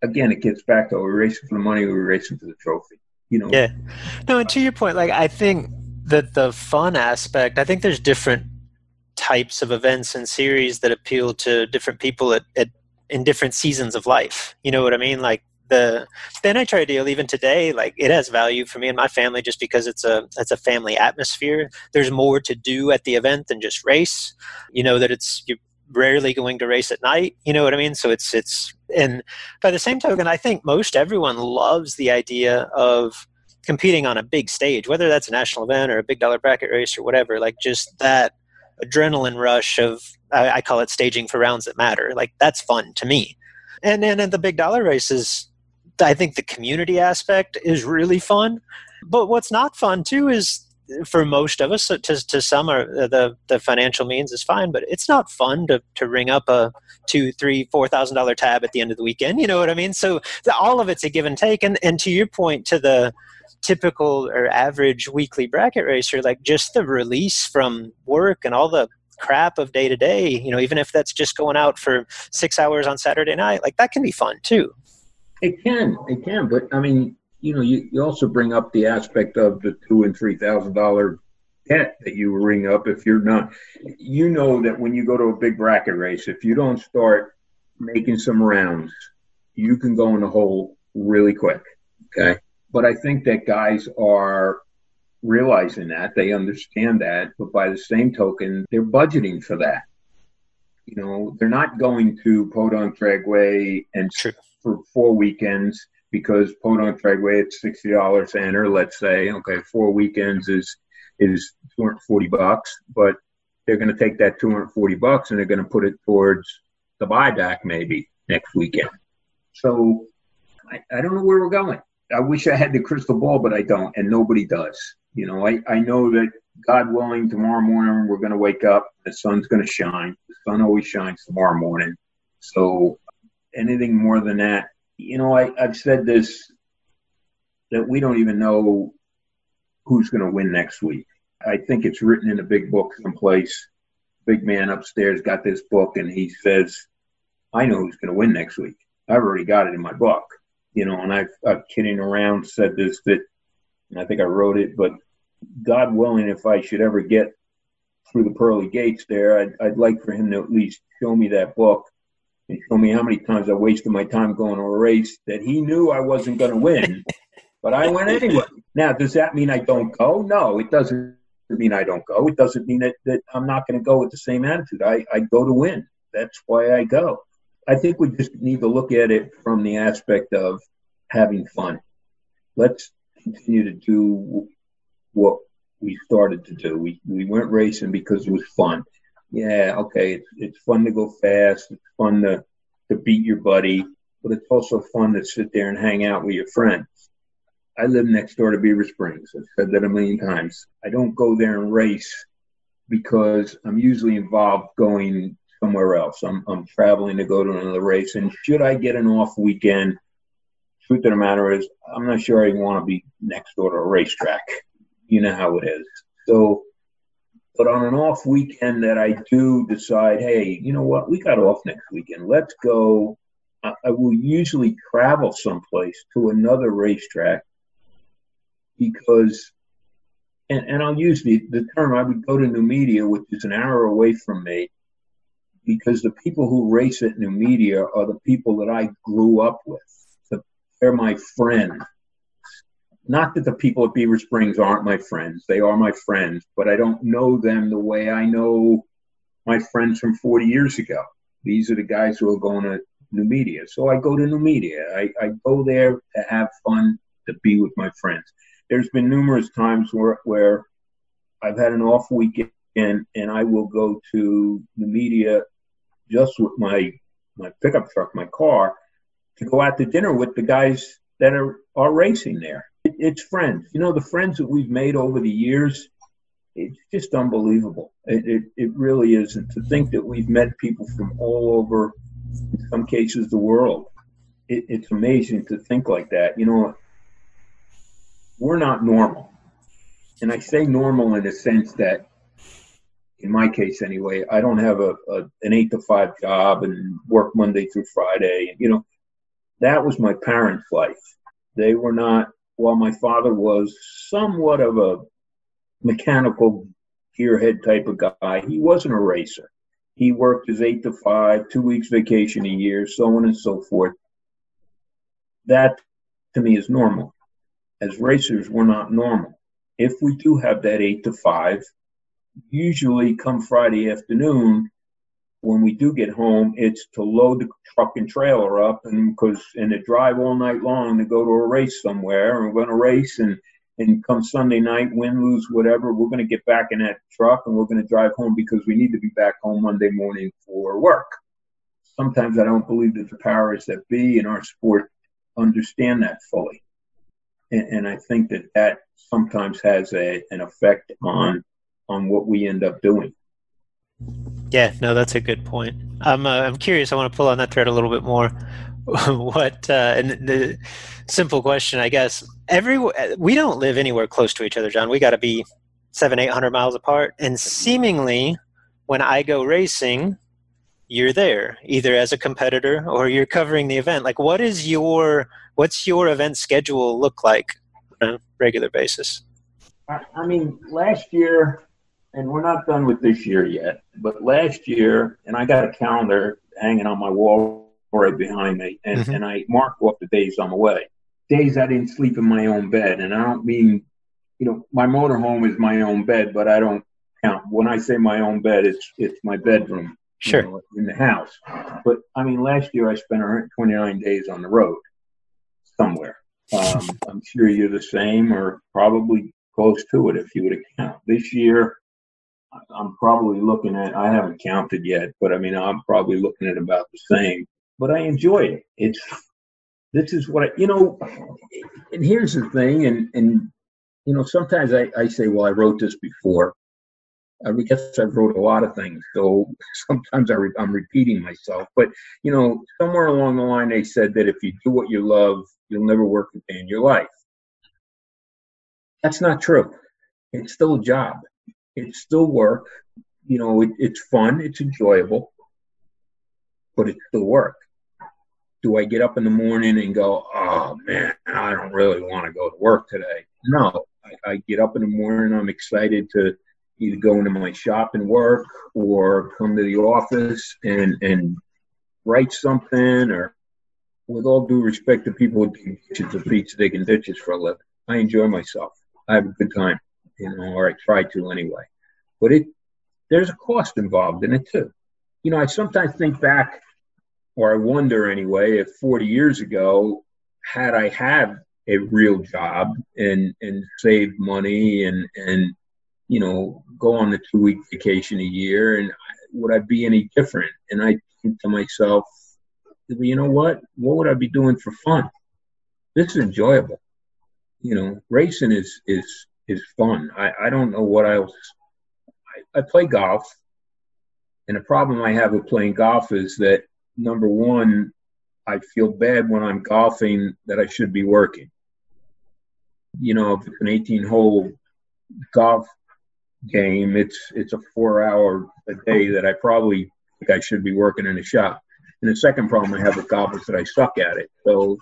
Again, it gets back to oh, we're racing for the money, we're racing for the trophy you know. Yeah. No, and to your point, like I think that the fun aspect, I think there's different types of events and series that appeal to different people at, at in different seasons of life. You know what I mean? Like the the NHRA deal, even today, like it has value for me and my family just because it's a it's a family atmosphere. There's more to do at the event than just race. You know that it's you're rarely going to race at night. You know what I mean? So it's it's and by the same token, I think most everyone loves the idea of competing on a big stage, whether that's a national event or a big dollar bracket race or whatever. Like just that adrenaline rush of I, I call it staging for rounds that matter. Like that's fun to me. And then at the big dollar races, I think the community aspect is really fun. But what's not fun too is for most of us, to, to some, are uh, the the financial means is fine, but it's not fun to to ring up a two, three, four thousand dollar tab at the end of the weekend. You know what I mean? So the, all of it's a give and take. And and to your point, to the typical or average weekly bracket racer, like just the release from work and all the crap of day to day, you know, even if that's just going out for six hours on Saturday night, like that can be fun too. It can, it can, but I mean, you know, you, you also bring up the aspect of the two and three thousand dollar debt that you ring up if you're not. You know that when you go to a big bracket race, if you don't start making some rounds, you can go in the hole really quick. Okay, but I think that guys are realizing that they understand that, but by the same token, they're budgeting for that. You know, they're not going to Podunk Dragway and True. For four weekends because Podunk Dragway it's sixty dollars enter. Let's say okay, four weekends is is two hundred forty bucks, but they're going to take that two hundred forty bucks and they're going to put it towards the buyback maybe next weekend. So I, I don't know where we're going. I wish I had the crystal ball, but I don't, and nobody does. You know, I, I know that God willing, tomorrow morning we're going to wake up, the sun's going to shine. The sun always shines tomorrow morning. So anything more than that, you know, I, I've said this that we don't even know who's going to win next week. I think it's written in a big book someplace. Big man upstairs got this book, and he says, "I know who's going to win next week. I've already got it in my book." You know, and I've, I've kidding around said this that, and I think I wrote it, but God willing, if I should ever get through the pearly gates there, I'd, I'd like for him to at least show me that book and show me how many times I wasted my time going to a race that he knew I wasn't going to win, but I went anyway. Now, does that mean I don't go? No, it doesn't mean I don't go. It doesn't mean that, that I'm not going to go with the same attitude. I, I go to win. That's why I go. I think we just need to look at it from the aspect of having fun. Let's continue to do what we started to do. We, we went racing because it was fun yeah, okay, it's, it's fun to go fast. It's fun to, to beat your buddy, but it's also fun to sit there and hang out with your friends. I live next door to Beaver Springs. I've said that a million times. I don't go there and race because I'm usually involved going somewhere else. I'm, I'm traveling to go to another race. And should I get an off weekend, truth of the matter is, I'm not sure I want to be next door to a racetrack. You know how it is. So, but on an off weekend that I do decide, hey, you know what, we got off next weekend. Let's go. I, will usually travel someplace to another racetrack because, and, and I'll use the, the term, I would go to Numidia, which is an hour away from me, because the people who race at Numidia are the people that I grew up with. They're my friends. Not that the people at Beaver Springs aren't my friends. They are my friends, but I don't know them the way I know my friends from 40 years ago. These are the guys who are going to Numidia. So I go to Numidia. I, I go there to have fun, to be with my friends. There's been numerous times where, where I've had an off weekend and, and I will go to Numidia just with my, my pickup truck, my car, to go out to dinner with the guys that are, are racing there. It, it's friends. You know, the friends that we've made over the years, it's just unbelievable. It, it, it really is. And to think that we've met people from all over, in some cases, the world, it, it's amazing to think like that. You know, we're not normal. And I say normal in the sense that, in my case anyway, I don't have a, a an eight to five job and work Monday through Friday. You know, that was my parents' life. They were not, while my father was somewhat of a mechanical gearhead type of guy, he wasn't a racer. He worked his eight to five, two weeks vacation a year, so on and so forth. That to me is normal. As racers, we're not normal. If we do have that eight to five, usually come Friday afternoon, when we do get home, it's to load the truck and trailer up and because and to drive all night long to go to a race somewhere and we're going to race and and come Sunday night, win, lose, whatever, we're going to get back in that truck and we're going to drive home because we need to be back home Monday morning for work. Sometimes I don't believe that the powers that be in our sport understand that fully. And, and I think that that sometimes has a, an effect on on what we end up doing. Yeah, no, that's a good point. I'm uh, I'm curious. I want to pull on that thread a little bit more. what uh, and the simple question, I guess. Every we don't live anywhere close to each other, John. We got to be seven, eight hundred miles apart, and seemingly, when I go racing, you're there either as a competitor or you're covering the event. Like, what is your what's your event schedule look like on a regular basis? I, I mean, last year and we're not done with this year yet, but last year, and I got a calendar hanging on my wall right behind me, and, mm-hmm. and I marked off the days I'm away. Days I didn't sleep in my own bed, and I don't mean, you know, my motorhome is my own bed, but I don't count. When I say my own bed, it's it's my bedroom, sure, you know, in the house. But I mean, last year I spent 129 days on the road somewhere. Um, I'm sure you're the same, or probably close to it if you would account. This year, I'm probably looking at, I haven't counted yet, but I mean, I'm probably looking at about the same. But I enjoy it. It's, this is what I, you know, and here's the thing, and, and, you know, sometimes I, I say, well, I wrote this before. I guess I've wrote a lot of things, so sometimes I re- I'm repeating myself. But you know, somewhere along the line, they said that if you do what you love, you'll never work a day in your life. That's not true. It's still a job. It's still work. You know, it, it's fun, it's enjoyable, but it's still work. Do I get up in the morning and go, oh man, I don't really want to go to work today? No, I, I get up in the morning, I'm excited to either go into my shop and work or come to the office and, and write something or with all due respect to people who dig ditches of feet digging ditches for a living. I enjoy myself. I have a good time you know, or I try to anyway. But it there's a cost involved in it too. You know, I sometimes think back, or I wonder anyway, if 40 years ago, had I had a real job and and saved money and and you know go on the two week vacation a year, and would I be any different? And I think to myself, you know what? What would I be doing for fun? This is enjoyable. You know, racing is is is fun. I, I don't know what else. I, I play golf, and the problem I have with playing golf is that number one, I feel bad when I'm golfing that I should be working. You know, if it's an 18 hole golf game, it's it's a four hour a day that I probably think I should be working in a shop. And the second problem I have with golf is that I suck at it. So,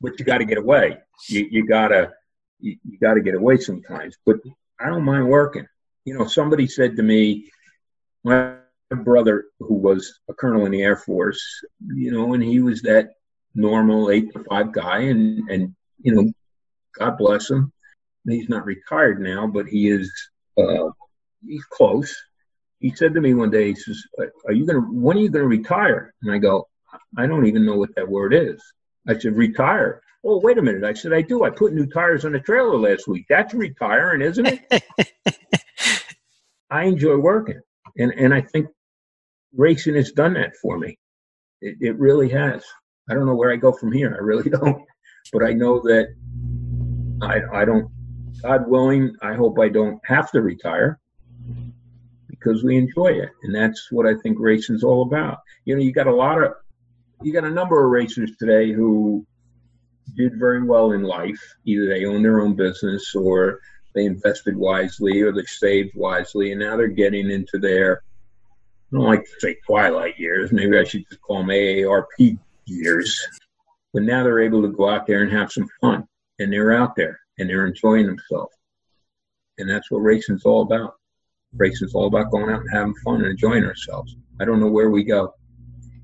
but you got to get away. You you gotta you, you got to get away sometimes. But I don't mind working. You know, somebody said to me, my brother, who was a colonel in the Air Force, you know, and he was that normal eight to five guy, and and you know, God bless him. He's not retired now, but he is. Uh, he's close. He said to me one day, he says, "Are you gonna? When are you gonna retire?" And I go, "I don't even know what that word is." I said, "Retire." Oh, wait a minute. I said, I do. I put new tires on the trailer last week. That's retiring, isn't it? I enjoy working. And, and I think racing has done that for me. It, it really has. I don't know where I go from here. I really don't. But I know that I, I don't, God willing, I hope I don't have to retire because we enjoy it. And that's what I think racing's all about. You know, you got a lot of, you got a number of racers today who did very well in life. Either they own their own business or they invested wisely or they saved wisely. And now they're getting into their, I don't like to say twilight years. Maybe I should just call them AARP years. But now they're able to go out there and have some fun. And they're out there and they're enjoying themselves. And that's what racing's all about. Racing's all about going out and having fun and enjoying ourselves. I don't know where we go.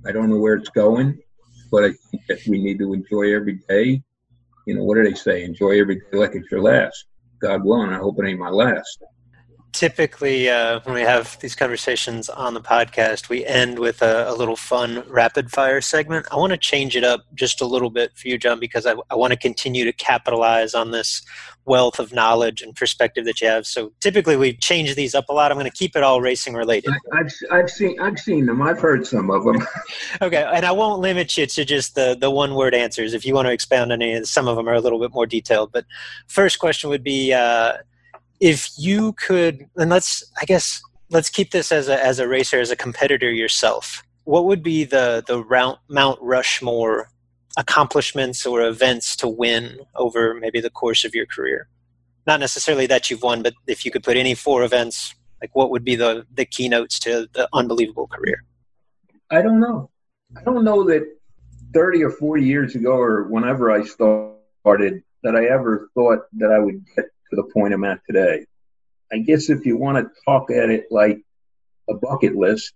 I don't know where it's going but I think that we need to enjoy every day. You know, what do they say? Enjoy every day like it's your last. God willing, I hope it ain't my last typically uh, when we have these conversations on the podcast we end with a, a, little fun rapid fire segment. I want to change it up just a little bit for you john because i, I want to continue to capitalize on this wealth of knowledge and perspective that you have. So typically we change these up a lot. I'm going to keep it all racing related. I, have I've seen i've seen them. I've heard some of them. Okay and i won't limit you to just the the one word answers if you want to expound on any some of them are a little bit more detailed. But first question would be uh, if you could and let's i guess let's keep this as a as a racer as a competitor yourself. What would be the the mount rushmore accomplishments or events to win over maybe the course of your career? Not necessarily that you've won but if you could put any four events like what would be the the keynotes to the unbelievable career? I don't know. I don't know that 30 or 40 years ago or whenever i started that i ever thought that i would get to the point I'm at today. I guess if you want to talk at it like a bucket list,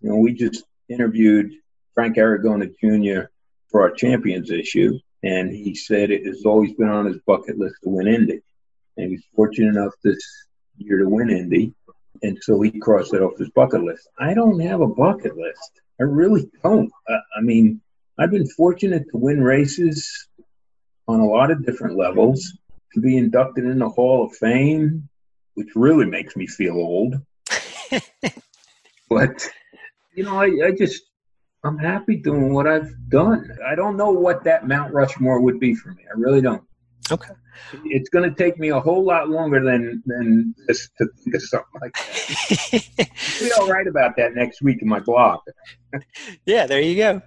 you know, we just interviewed Frank Aragona Jr. for our champions issue, and he said it has always been on his bucket list to win Indy. And he's fortunate enough this year to win Indy, and so he crossed it off his bucket list. I don't have a bucket list. I really don't. I, I mean, I've been fortunate to win races on a lot of different levels to be inducted in the Hall of Fame, which really makes me feel old. but you know, I, I just I'm happy doing what I've done. I don't know what that Mount Rushmore would be for me. I really don't. Okay. It's going to take me a whole lot longer than than this to think of something like that. I'll be all right about that next week in my blog. yeah, there you go.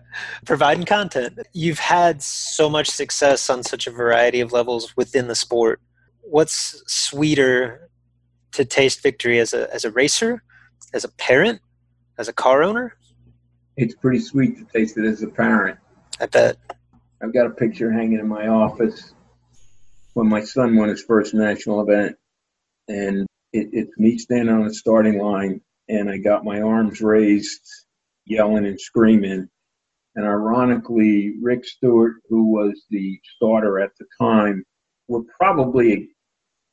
Providing content. You've had so much success on such a variety of levels within the sport. What's sweeter to taste victory as a as a racer, as a parent, as a car owner? It's pretty sweet to taste it as a parent. I bet. I've got a picture hanging in my office when my son won his first national event, and it, it's me standing on the starting line, and I got my arms raised, yelling and screaming. And ironically, Rick Stewart, who was the starter at the time, were probably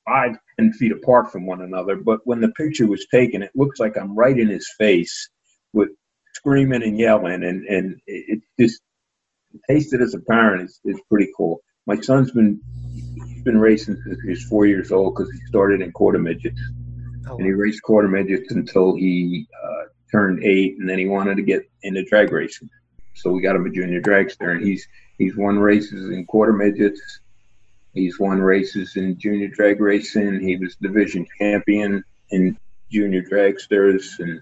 five, ten feet apart from one another. But when the picture was taken, it looks like I'm right in his face with screaming and yelling. And, and it just, tasted as a parent is, is pretty cool. My son's been been racing since he was four years old because he started in quarter midgets. Oh, and he raced quarter midgets until he uh, turned eight, and then he wanted to get into drag racing. So we got him a junior dragster, and he's he's won races in quarter midgets. He's won races in junior drag racing. He was division champion in junior dragsters, and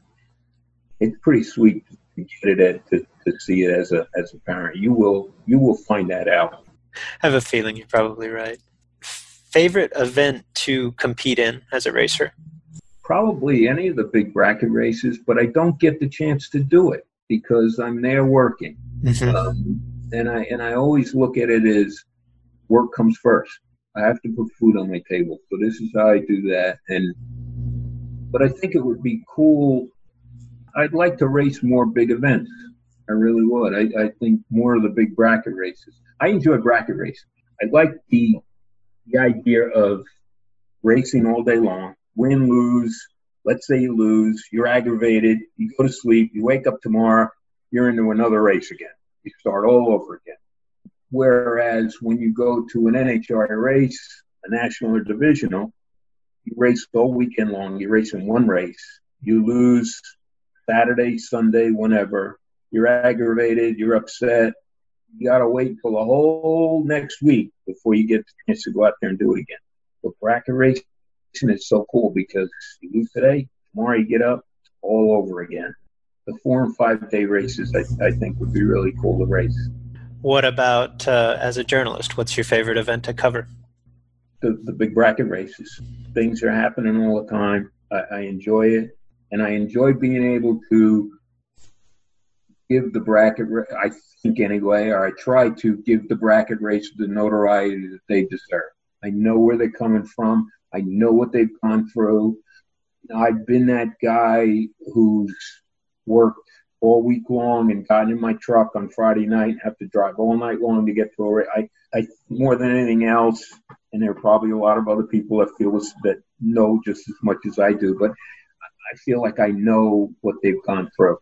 it's pretty sweet to get it to, to see it as a as a parent. You will you will find that out. I have a feeling you're probably right. Favorite event to compete in as a racer? Probably any of the big bracket races, but I don't get the chance to do it because I'm there working. Mm-hmm. Um, and I and I always look at it as work comes first. I have to put food on my table, so this is how I do that. And but I think it would be cool. I'd like to race more big events. I really would. I, I think more of the big bracket races. I enjoy bracket racing. I like the the idea of racing all day long, win, lose. Let's say you lose, you're aggravated, you go to sleep, you wake up tomorrow, you're into another race again. You start all over again. Whereas when you go to an NHRA race, a national or divisional, you race all weekend long. You race in one race. You lose Saturday, Sunday, whenever. You're aggravated. You're upset. You got to wait till the whole next week before you get the chance to go out there and do it again. But bracket racing is so cool because you lose today, tomorrow you get up, all over again. The four and five day races, I, I think, would be really cool to race. What about uh, as a journalist? What's your favorite event to cover? The, the big bracket races. Things are happening all the time. I, I enjoy it, and I enjoy being able to give the bracket. I think anyway, or I try to give the bracket races the notoriety that they deserve. I know where they're coming from. I know what they've gone through. I've been that guy who's worked all week long and gotten in my truck on Friday night and have to drive all night long to get to a race. I, I more than anything else, and there are probably a lot of other people that feel this, that know just as much as I do, but I feel like I know what they've gone through.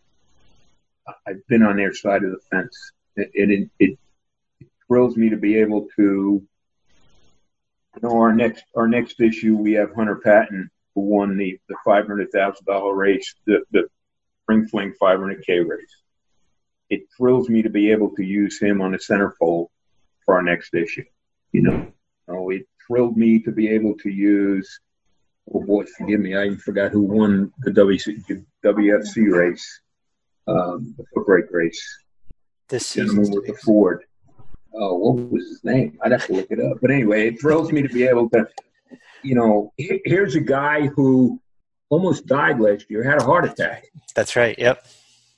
I've been on their side of the fence. It, it, it, it thrills me to be able to. You know, our next our next issue, we have Hunter Patton who won the the five hundred thousand dollar race, the the Spring Fling 500K race. It thrills me to be able to use him on the centerfold for our next issue. You know, oh, it thrilled me to be able to use. Oh boy, forgive me, I forgot who won the WC, WFC race, um, the brake race. This gentleman season with the Ford. Oh, what was his name? I'd have to look it up. But anyway, it thrills me to be able to, you know, here's a guy who almost died last year, had a heart attack. That's right. Yep.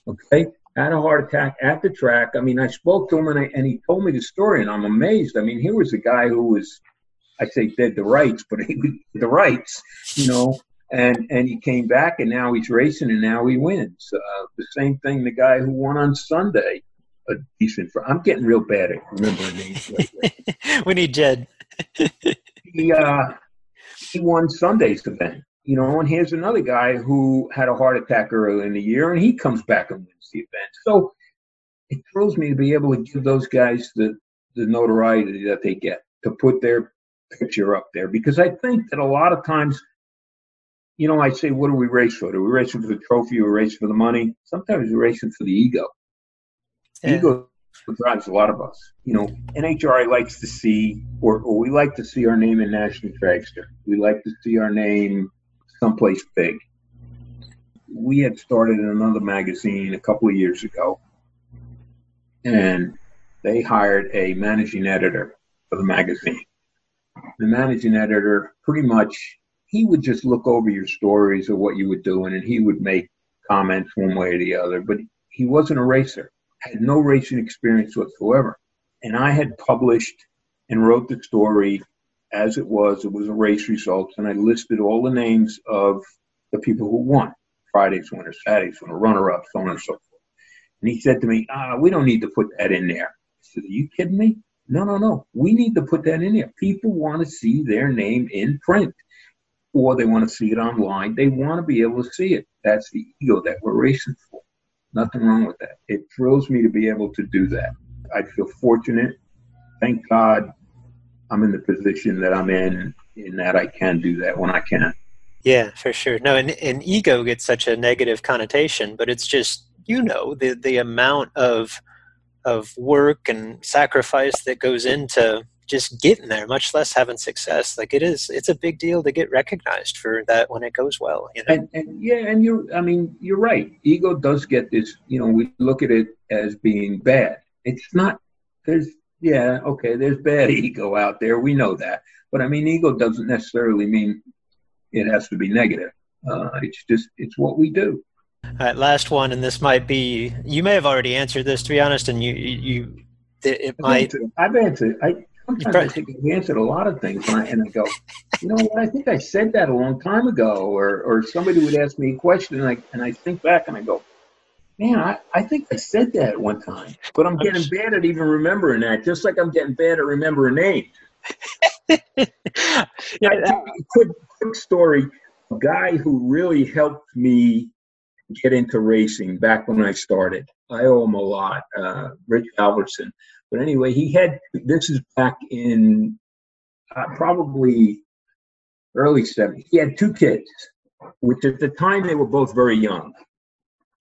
Okay, had a heart attack at the track. I mean, I spoke to him and, I, and he told me the story, and I'm amazed. I mean, he was a guy who was, I say, dead to rights, but he was the rights, you know. And and he came back, and now he's racing, and now he wins. Uh, the same thing, the guy who won on Sunday, a decent. Fr- I'm getting real bad at remembering names. lately. we need Jed. he uh, he won Sunday's event. You know, and here's another guy who had a heart attack early in the year, and he comes back and wins the event. So it thrills me to be able to give those guys the the notoriety that they get to put their picture up there, because I think that a lot of times, you know, I say, what do we race for? Do we race for the trophy or race for the money? Sometimes we're racing for the ego. Yeah. Ego drives a lot of us. You know, NHRA likes to see, or, or we like to see our name in National Dragster. We like to see our name someplace big. We had started another magazine a couple of years ago, and they hired a managing editor for the magazine. The managing editor pretty much he would just look over your stories of what you were doing and he would make comments one way or the other, but he wasn't a racer, had no racing experience whatsoever. And I had published and wrote the story as it was. It was a race results, and I listed all the names of the people who won Friday's winner, Saturday's winner, runner up, so on and so forth. And he said to me, ah, we don't need to put that in there. I said, Are you kidding me? No, no, no. We need to put that in there. People want to see their name in print or they want to see it online. They want to be able to see it. That's the ego that we're racing for. Nothing wrong with that. It thrills me to be able to do that. I feel fortunate. Thank God I'm in the position that I'm in, in that I can do that when I can. Yeah, for sure. No, and, and ego gets such a negative connotation, but it's just you know the the amount of of work and sacrifice that goes into just getting there, much less having success. Like it is, it's a big deal to get recognized for that when it goes well. You know? And, and yeah, and you're, I mean, you're right. Ego does get this. You know, we look at it as being bad. It's not. There's yeah, okay. There's bad ego out there. We know that, but I mean, ego doesn't necessarily mean it has to be negative. Uh, it's just it's what we do. All right, last one, and this might be you may have already answered this to be honest, and you you it might. I've answered. I sometimes probably, I think I've answered a lot of things, and I, and I go, you know what? I think I said that a long time ago, or or somebody would ask me a question, and I and I think back and I go, man, I, I think I said that at one time, but I'm getting bad at even remembering that, just like I'm getting bad at remembering names. yeah, quick, quick story. A guy who really helped me get into racing back when I started. I owe him a lot, uh, Rich Alverson. But anyway, he had this is back in uh, probably early 70s. He had two kids, which at the time they were both very young.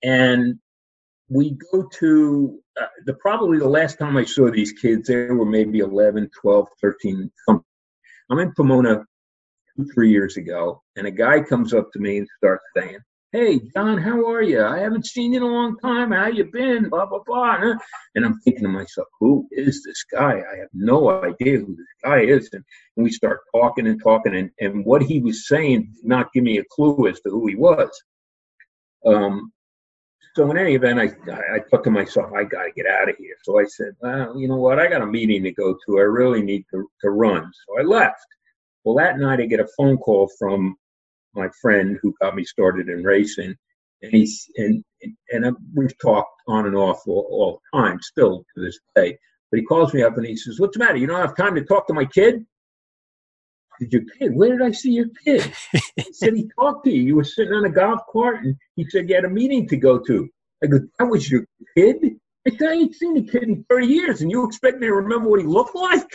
And we go to uh, the probably the last time I saw these kids, they were maybe 11, 12, 13. Something. I'm in Pomona two, three years ago, and a guy comes up to me and starts saying, Hey, John, how are you? I haven't seen you in a long time. How you been? Blah, blah, blah. And I'm thinking to myself, who is this guy? I have no idea who this guy is. And, we start talking and talking, and, and what he was saying did not give me a clue as to who he was. Um, so in any event, I, I thought to myself, I got to get out of here. So I said, well, you know what? I got a meeting to go to. I really need to, to run. So I left. Well, that night I get a phone call from my friend who got me started in racing. And he's and and we've talked on and off all, all the time, still to this day. But he calls me up and he says, "What's the matter? You don't have time to talk to my kid?" Did your kid? Where did I see your kid? he said he talked to you. You were sitting on a golf cart, and he said you had a meeting to go to. I go, that was your kid? I said, I ain't seen the kid in 30 years, and you expect me to remember what he looked like?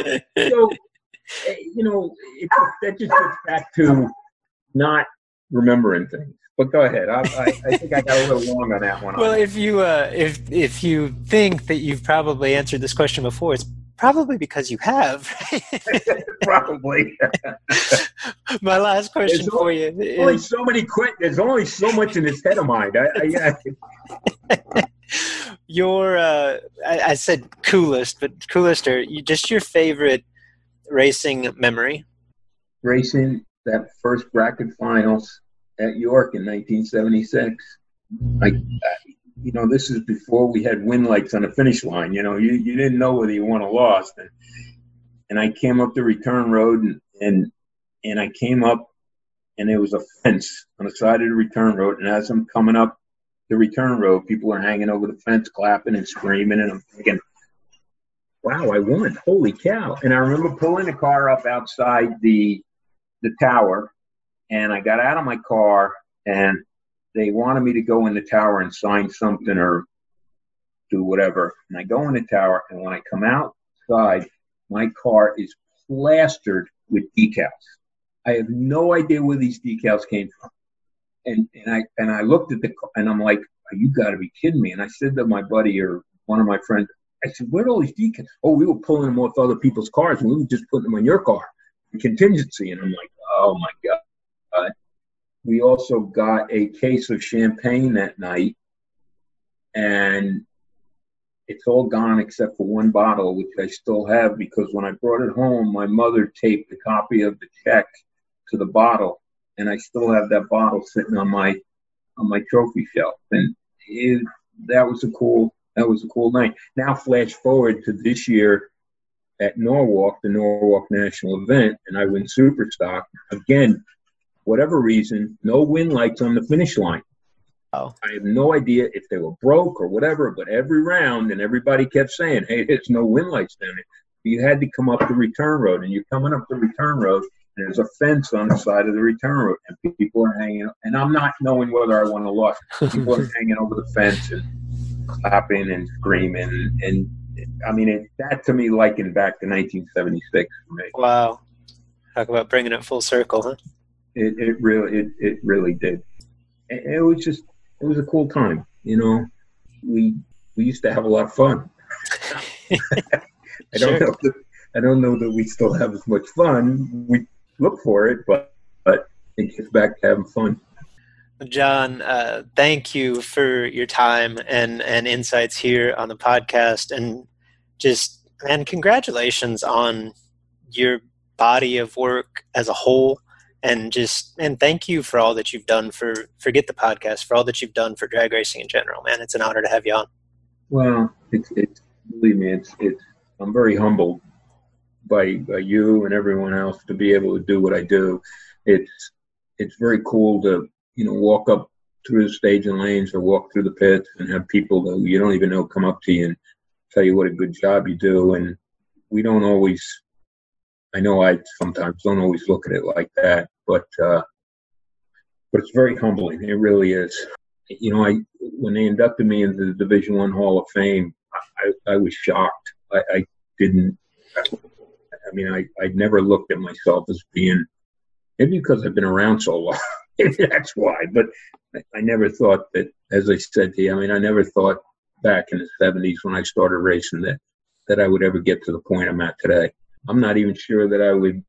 so, eh, you know, it, that just gets back to not remembering things. But go ahead. I, I, I, think I got a little long on that one. Well, if you uh, if if you think that you've probably answered this question before, it's Probably because you have. Probably. My last question there's for you. Is, only so many quick. There's only so much in this head of mine. I, I, your, uh, I, I, said coolest, but coolest or you, just your favorite racing memory? Racing that first bracket finals at York in 1976. I, you know, this is before we had win lights on the finish line. You know, you, you didn't know whether you won or lost. And, and I came up the return road and, and, and I came up and there was a fence on the side of the return road. And as I'm coming up the return road, people are hanging over the fence, clapping and screaming. And I'm thinking, wow, I won. Holy cow. And I remember pulling the car up outside the, the tower and I got out of my car and they wanted me to go in the tower and sign something or do whatever. And I go in the tower, and when I come outside, my car is plastered with decals. I have no idea where these decals came from. And and I and I looked at the and I'm like, you got to be kidding me. And I said to my buddy or one of my friends, I said, where are all these decals? Oh, we were pulling them off other people's cars, and we were just putting them on your car, contingency. And I'm like, oh my god. We also got a case of champagne that night, and it's all gone except for one bottle, which I still have because when I brought it home, my mother taped a copy of the check to the bottle, and I still have that bottle sitting on my on my trophy shelf. And it, that was a cool that was a cool night. Now flash forward to this year at Norwalk, the Norwalk National event, and I win Superstock again whatever reason, no win lights on the finish line. Oh. I have no idea if they were broke or whatever, but every round and everybody kept saying, hey, there's no win lights down there. You had to come up the return road, and you're coming up the return road, and there's a fence on the side of the return road, and people are hanging. And I'm not knowing whether I won or lost. People are hanging over the fence and clapping and screaming, and I mean, it, that to me likened back to 1976 for me. Wow, talk about bringing it full circle, huh? It, it really, it, it really did. It, it was just, it was a cool time. You know, we we used to have a lot of fun. I don't sure. know. The, I don't know that we still have as much fun. We look for it, but but it gets back to having fun. John, uh, thank you for your time and and insights here on the podcast, and just and congratulations on your body of work as a whole. And just and thank you for all that you've done for forget the podcast for all that you've done for drag racing in general man. It's an honor to have you on. Well it's it's believe me it's it's i'm very humbled by, by you and everyone else to be able to do what i do. It's it's very cool to you know walk up through the stage and lanes or walk through the pits and have people who you don't even know come up to you and tell you what a good job you do and we don't always I know I sometimes don't always look at it like that, but uh, but it's very humbling. It really is. You know, I when they inducted me into the Division One Hall of Fame, I, I was shocked. I, I didn't. I mean, I I never looked at myself as being maybe because I've been around so long. that's why. But I never thought that, as I said to you, I mean, I never thought back in the '70s when I started racing that that I would ever get to the point I'm at today. I'm not even sure that I would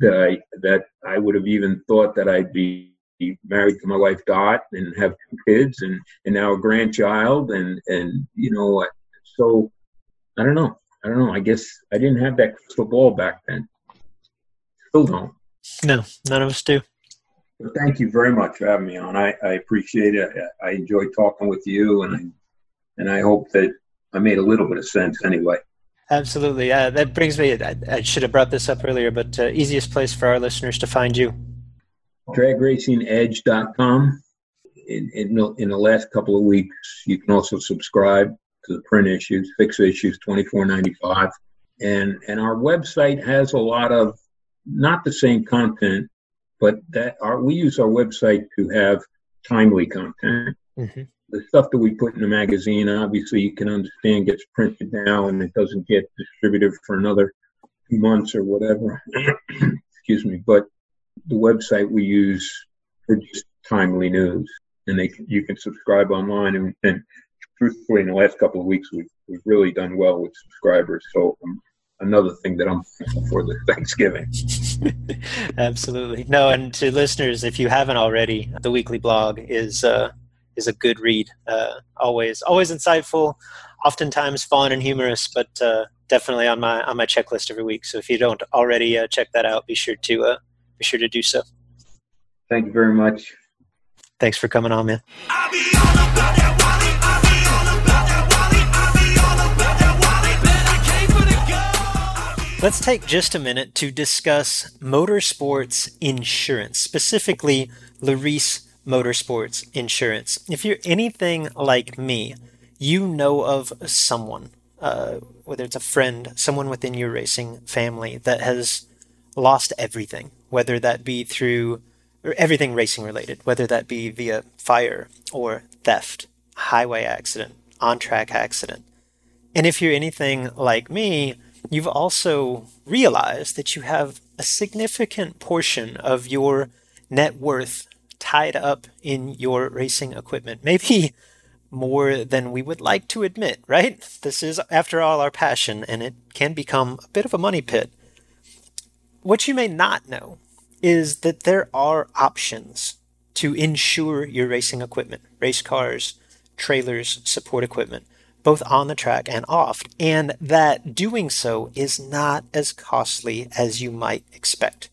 that I that I would have even thought that I'd be married to my wife Dot and have two kids and and now a grandchild and and you know so I don't know. I don't know. I guess I didn't have that crystal ball back then. Still don't. No none of us do thank you very much for having me on I, I appreciate it I enjoy talking with you and I, and I hope that I made a little bit of sense anyway Absolutely. Uh, that brings me, I, I, should have brought this up earlier, but uh, easiest place for our listeners to find you? DragRacingEdge.com. In, in, in the last couple of weeks, you can also subscribe to the print issues, fix issues, twenty four ninety five, and and our website has a lot of not the same content, but that our we use our website to have timely content. Mm-hmm the stuff that we put in the magazine, obviously, you can understand gets printed now and it doesn't get distributed for another two months or whatever. Excuse me. But the website we use for just timely news, and they you can subscribe online. And, and truthfully, in the last couple of weeks, we've we've really done well with subscribers. So um, another thing that I'm thankful for the Thanksgiving. Absolutely. No, and to listeners, if you haven't already, the weekly blog is uh, is a good read. Uh, always, always insightful, oftentimes fun and humorous, but uh, definitely on my on my checklist every week. So if you don't already uh, check that out, be sure to uh, be sure to do so. Thank you very much. Thanks for coming on, man. Let's take just a minute to discuss motorsports insurance, specifically Larice motorsports insurance. If you're anything like me, you know of someone, uh, whether it's a friend, someone within your racing family that has lost everything, whether that be through or everything racing related, whether that be via fire or theft, highway accident, on track accident. And if you're anything like me, you've also realized that you have a significant portion of your net worth tied up in your racing equipment. Maybe more than we would like to admit, right? This is, after all, our passion, and it can become a bit of a money pit. What you may not know is that there are options to insure your racing equipment, race cars, trailers, support equipment, both on the track and off, and that doing so is not as costly as you might expect.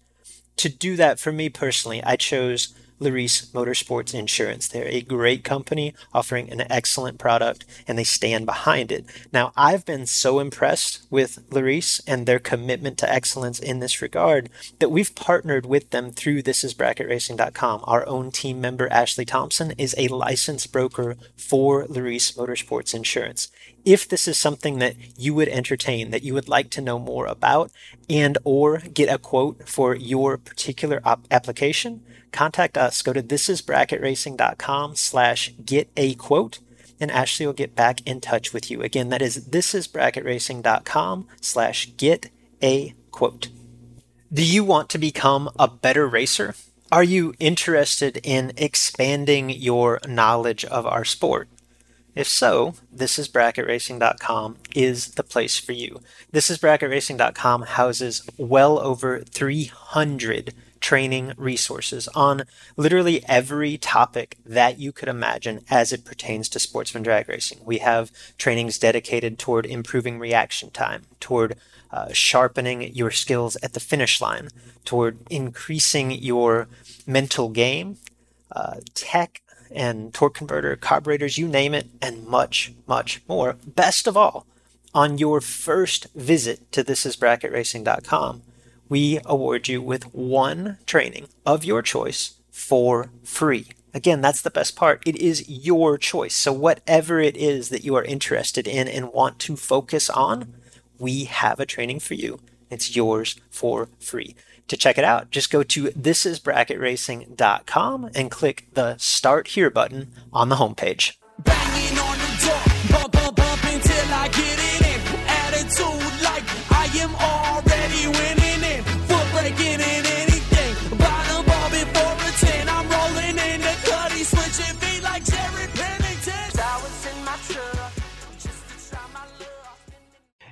To do that, for me personally, I chose Larice Motorsports Insurance. They're a great company offering an excellent product and they stand behind it. Now, I've been so impressed with Larice and their commitment to excellence in this regard that we've partnered with them through thisisbracketracing.com. Our own team member, Ashley Thompson, is a licensed broker for Larice Motorsports Insurance if this is something that you would entertain that you would like to know more about and or get a quote for your particular op- application contact us. Go to thisisbracketracing.com slash get a quote and Ashley will get back in touch with you. Again, that is thisisbracketracing.com slash get a quote. Do you want to become a better racer? Are you interested in expanding your knowledge of our sport? If so, thisisbracketracing.com is the place for you. Thisisbracketracing.com houses well over 300 training resources on literally every topic that you could imagine as it pertains to sportsman drag racing. We have trainings dedicated toward improving reaction time, toward uh, sharpening your skills at the finish line, toward increasing your mental game, uh, tech and torque converter, carburetors, you name it, and much, much more. Best of all, on your first visit to thisisbracketracing.com, we award you with one training of your choice for free. Again, that's the best part. It is your choice. So, whatever it is that you are interested in and want to focus on, we have a training for you. It's yours for free. To check it out, just go to thisisbracketracing.com and click the Start Here button on the homepage.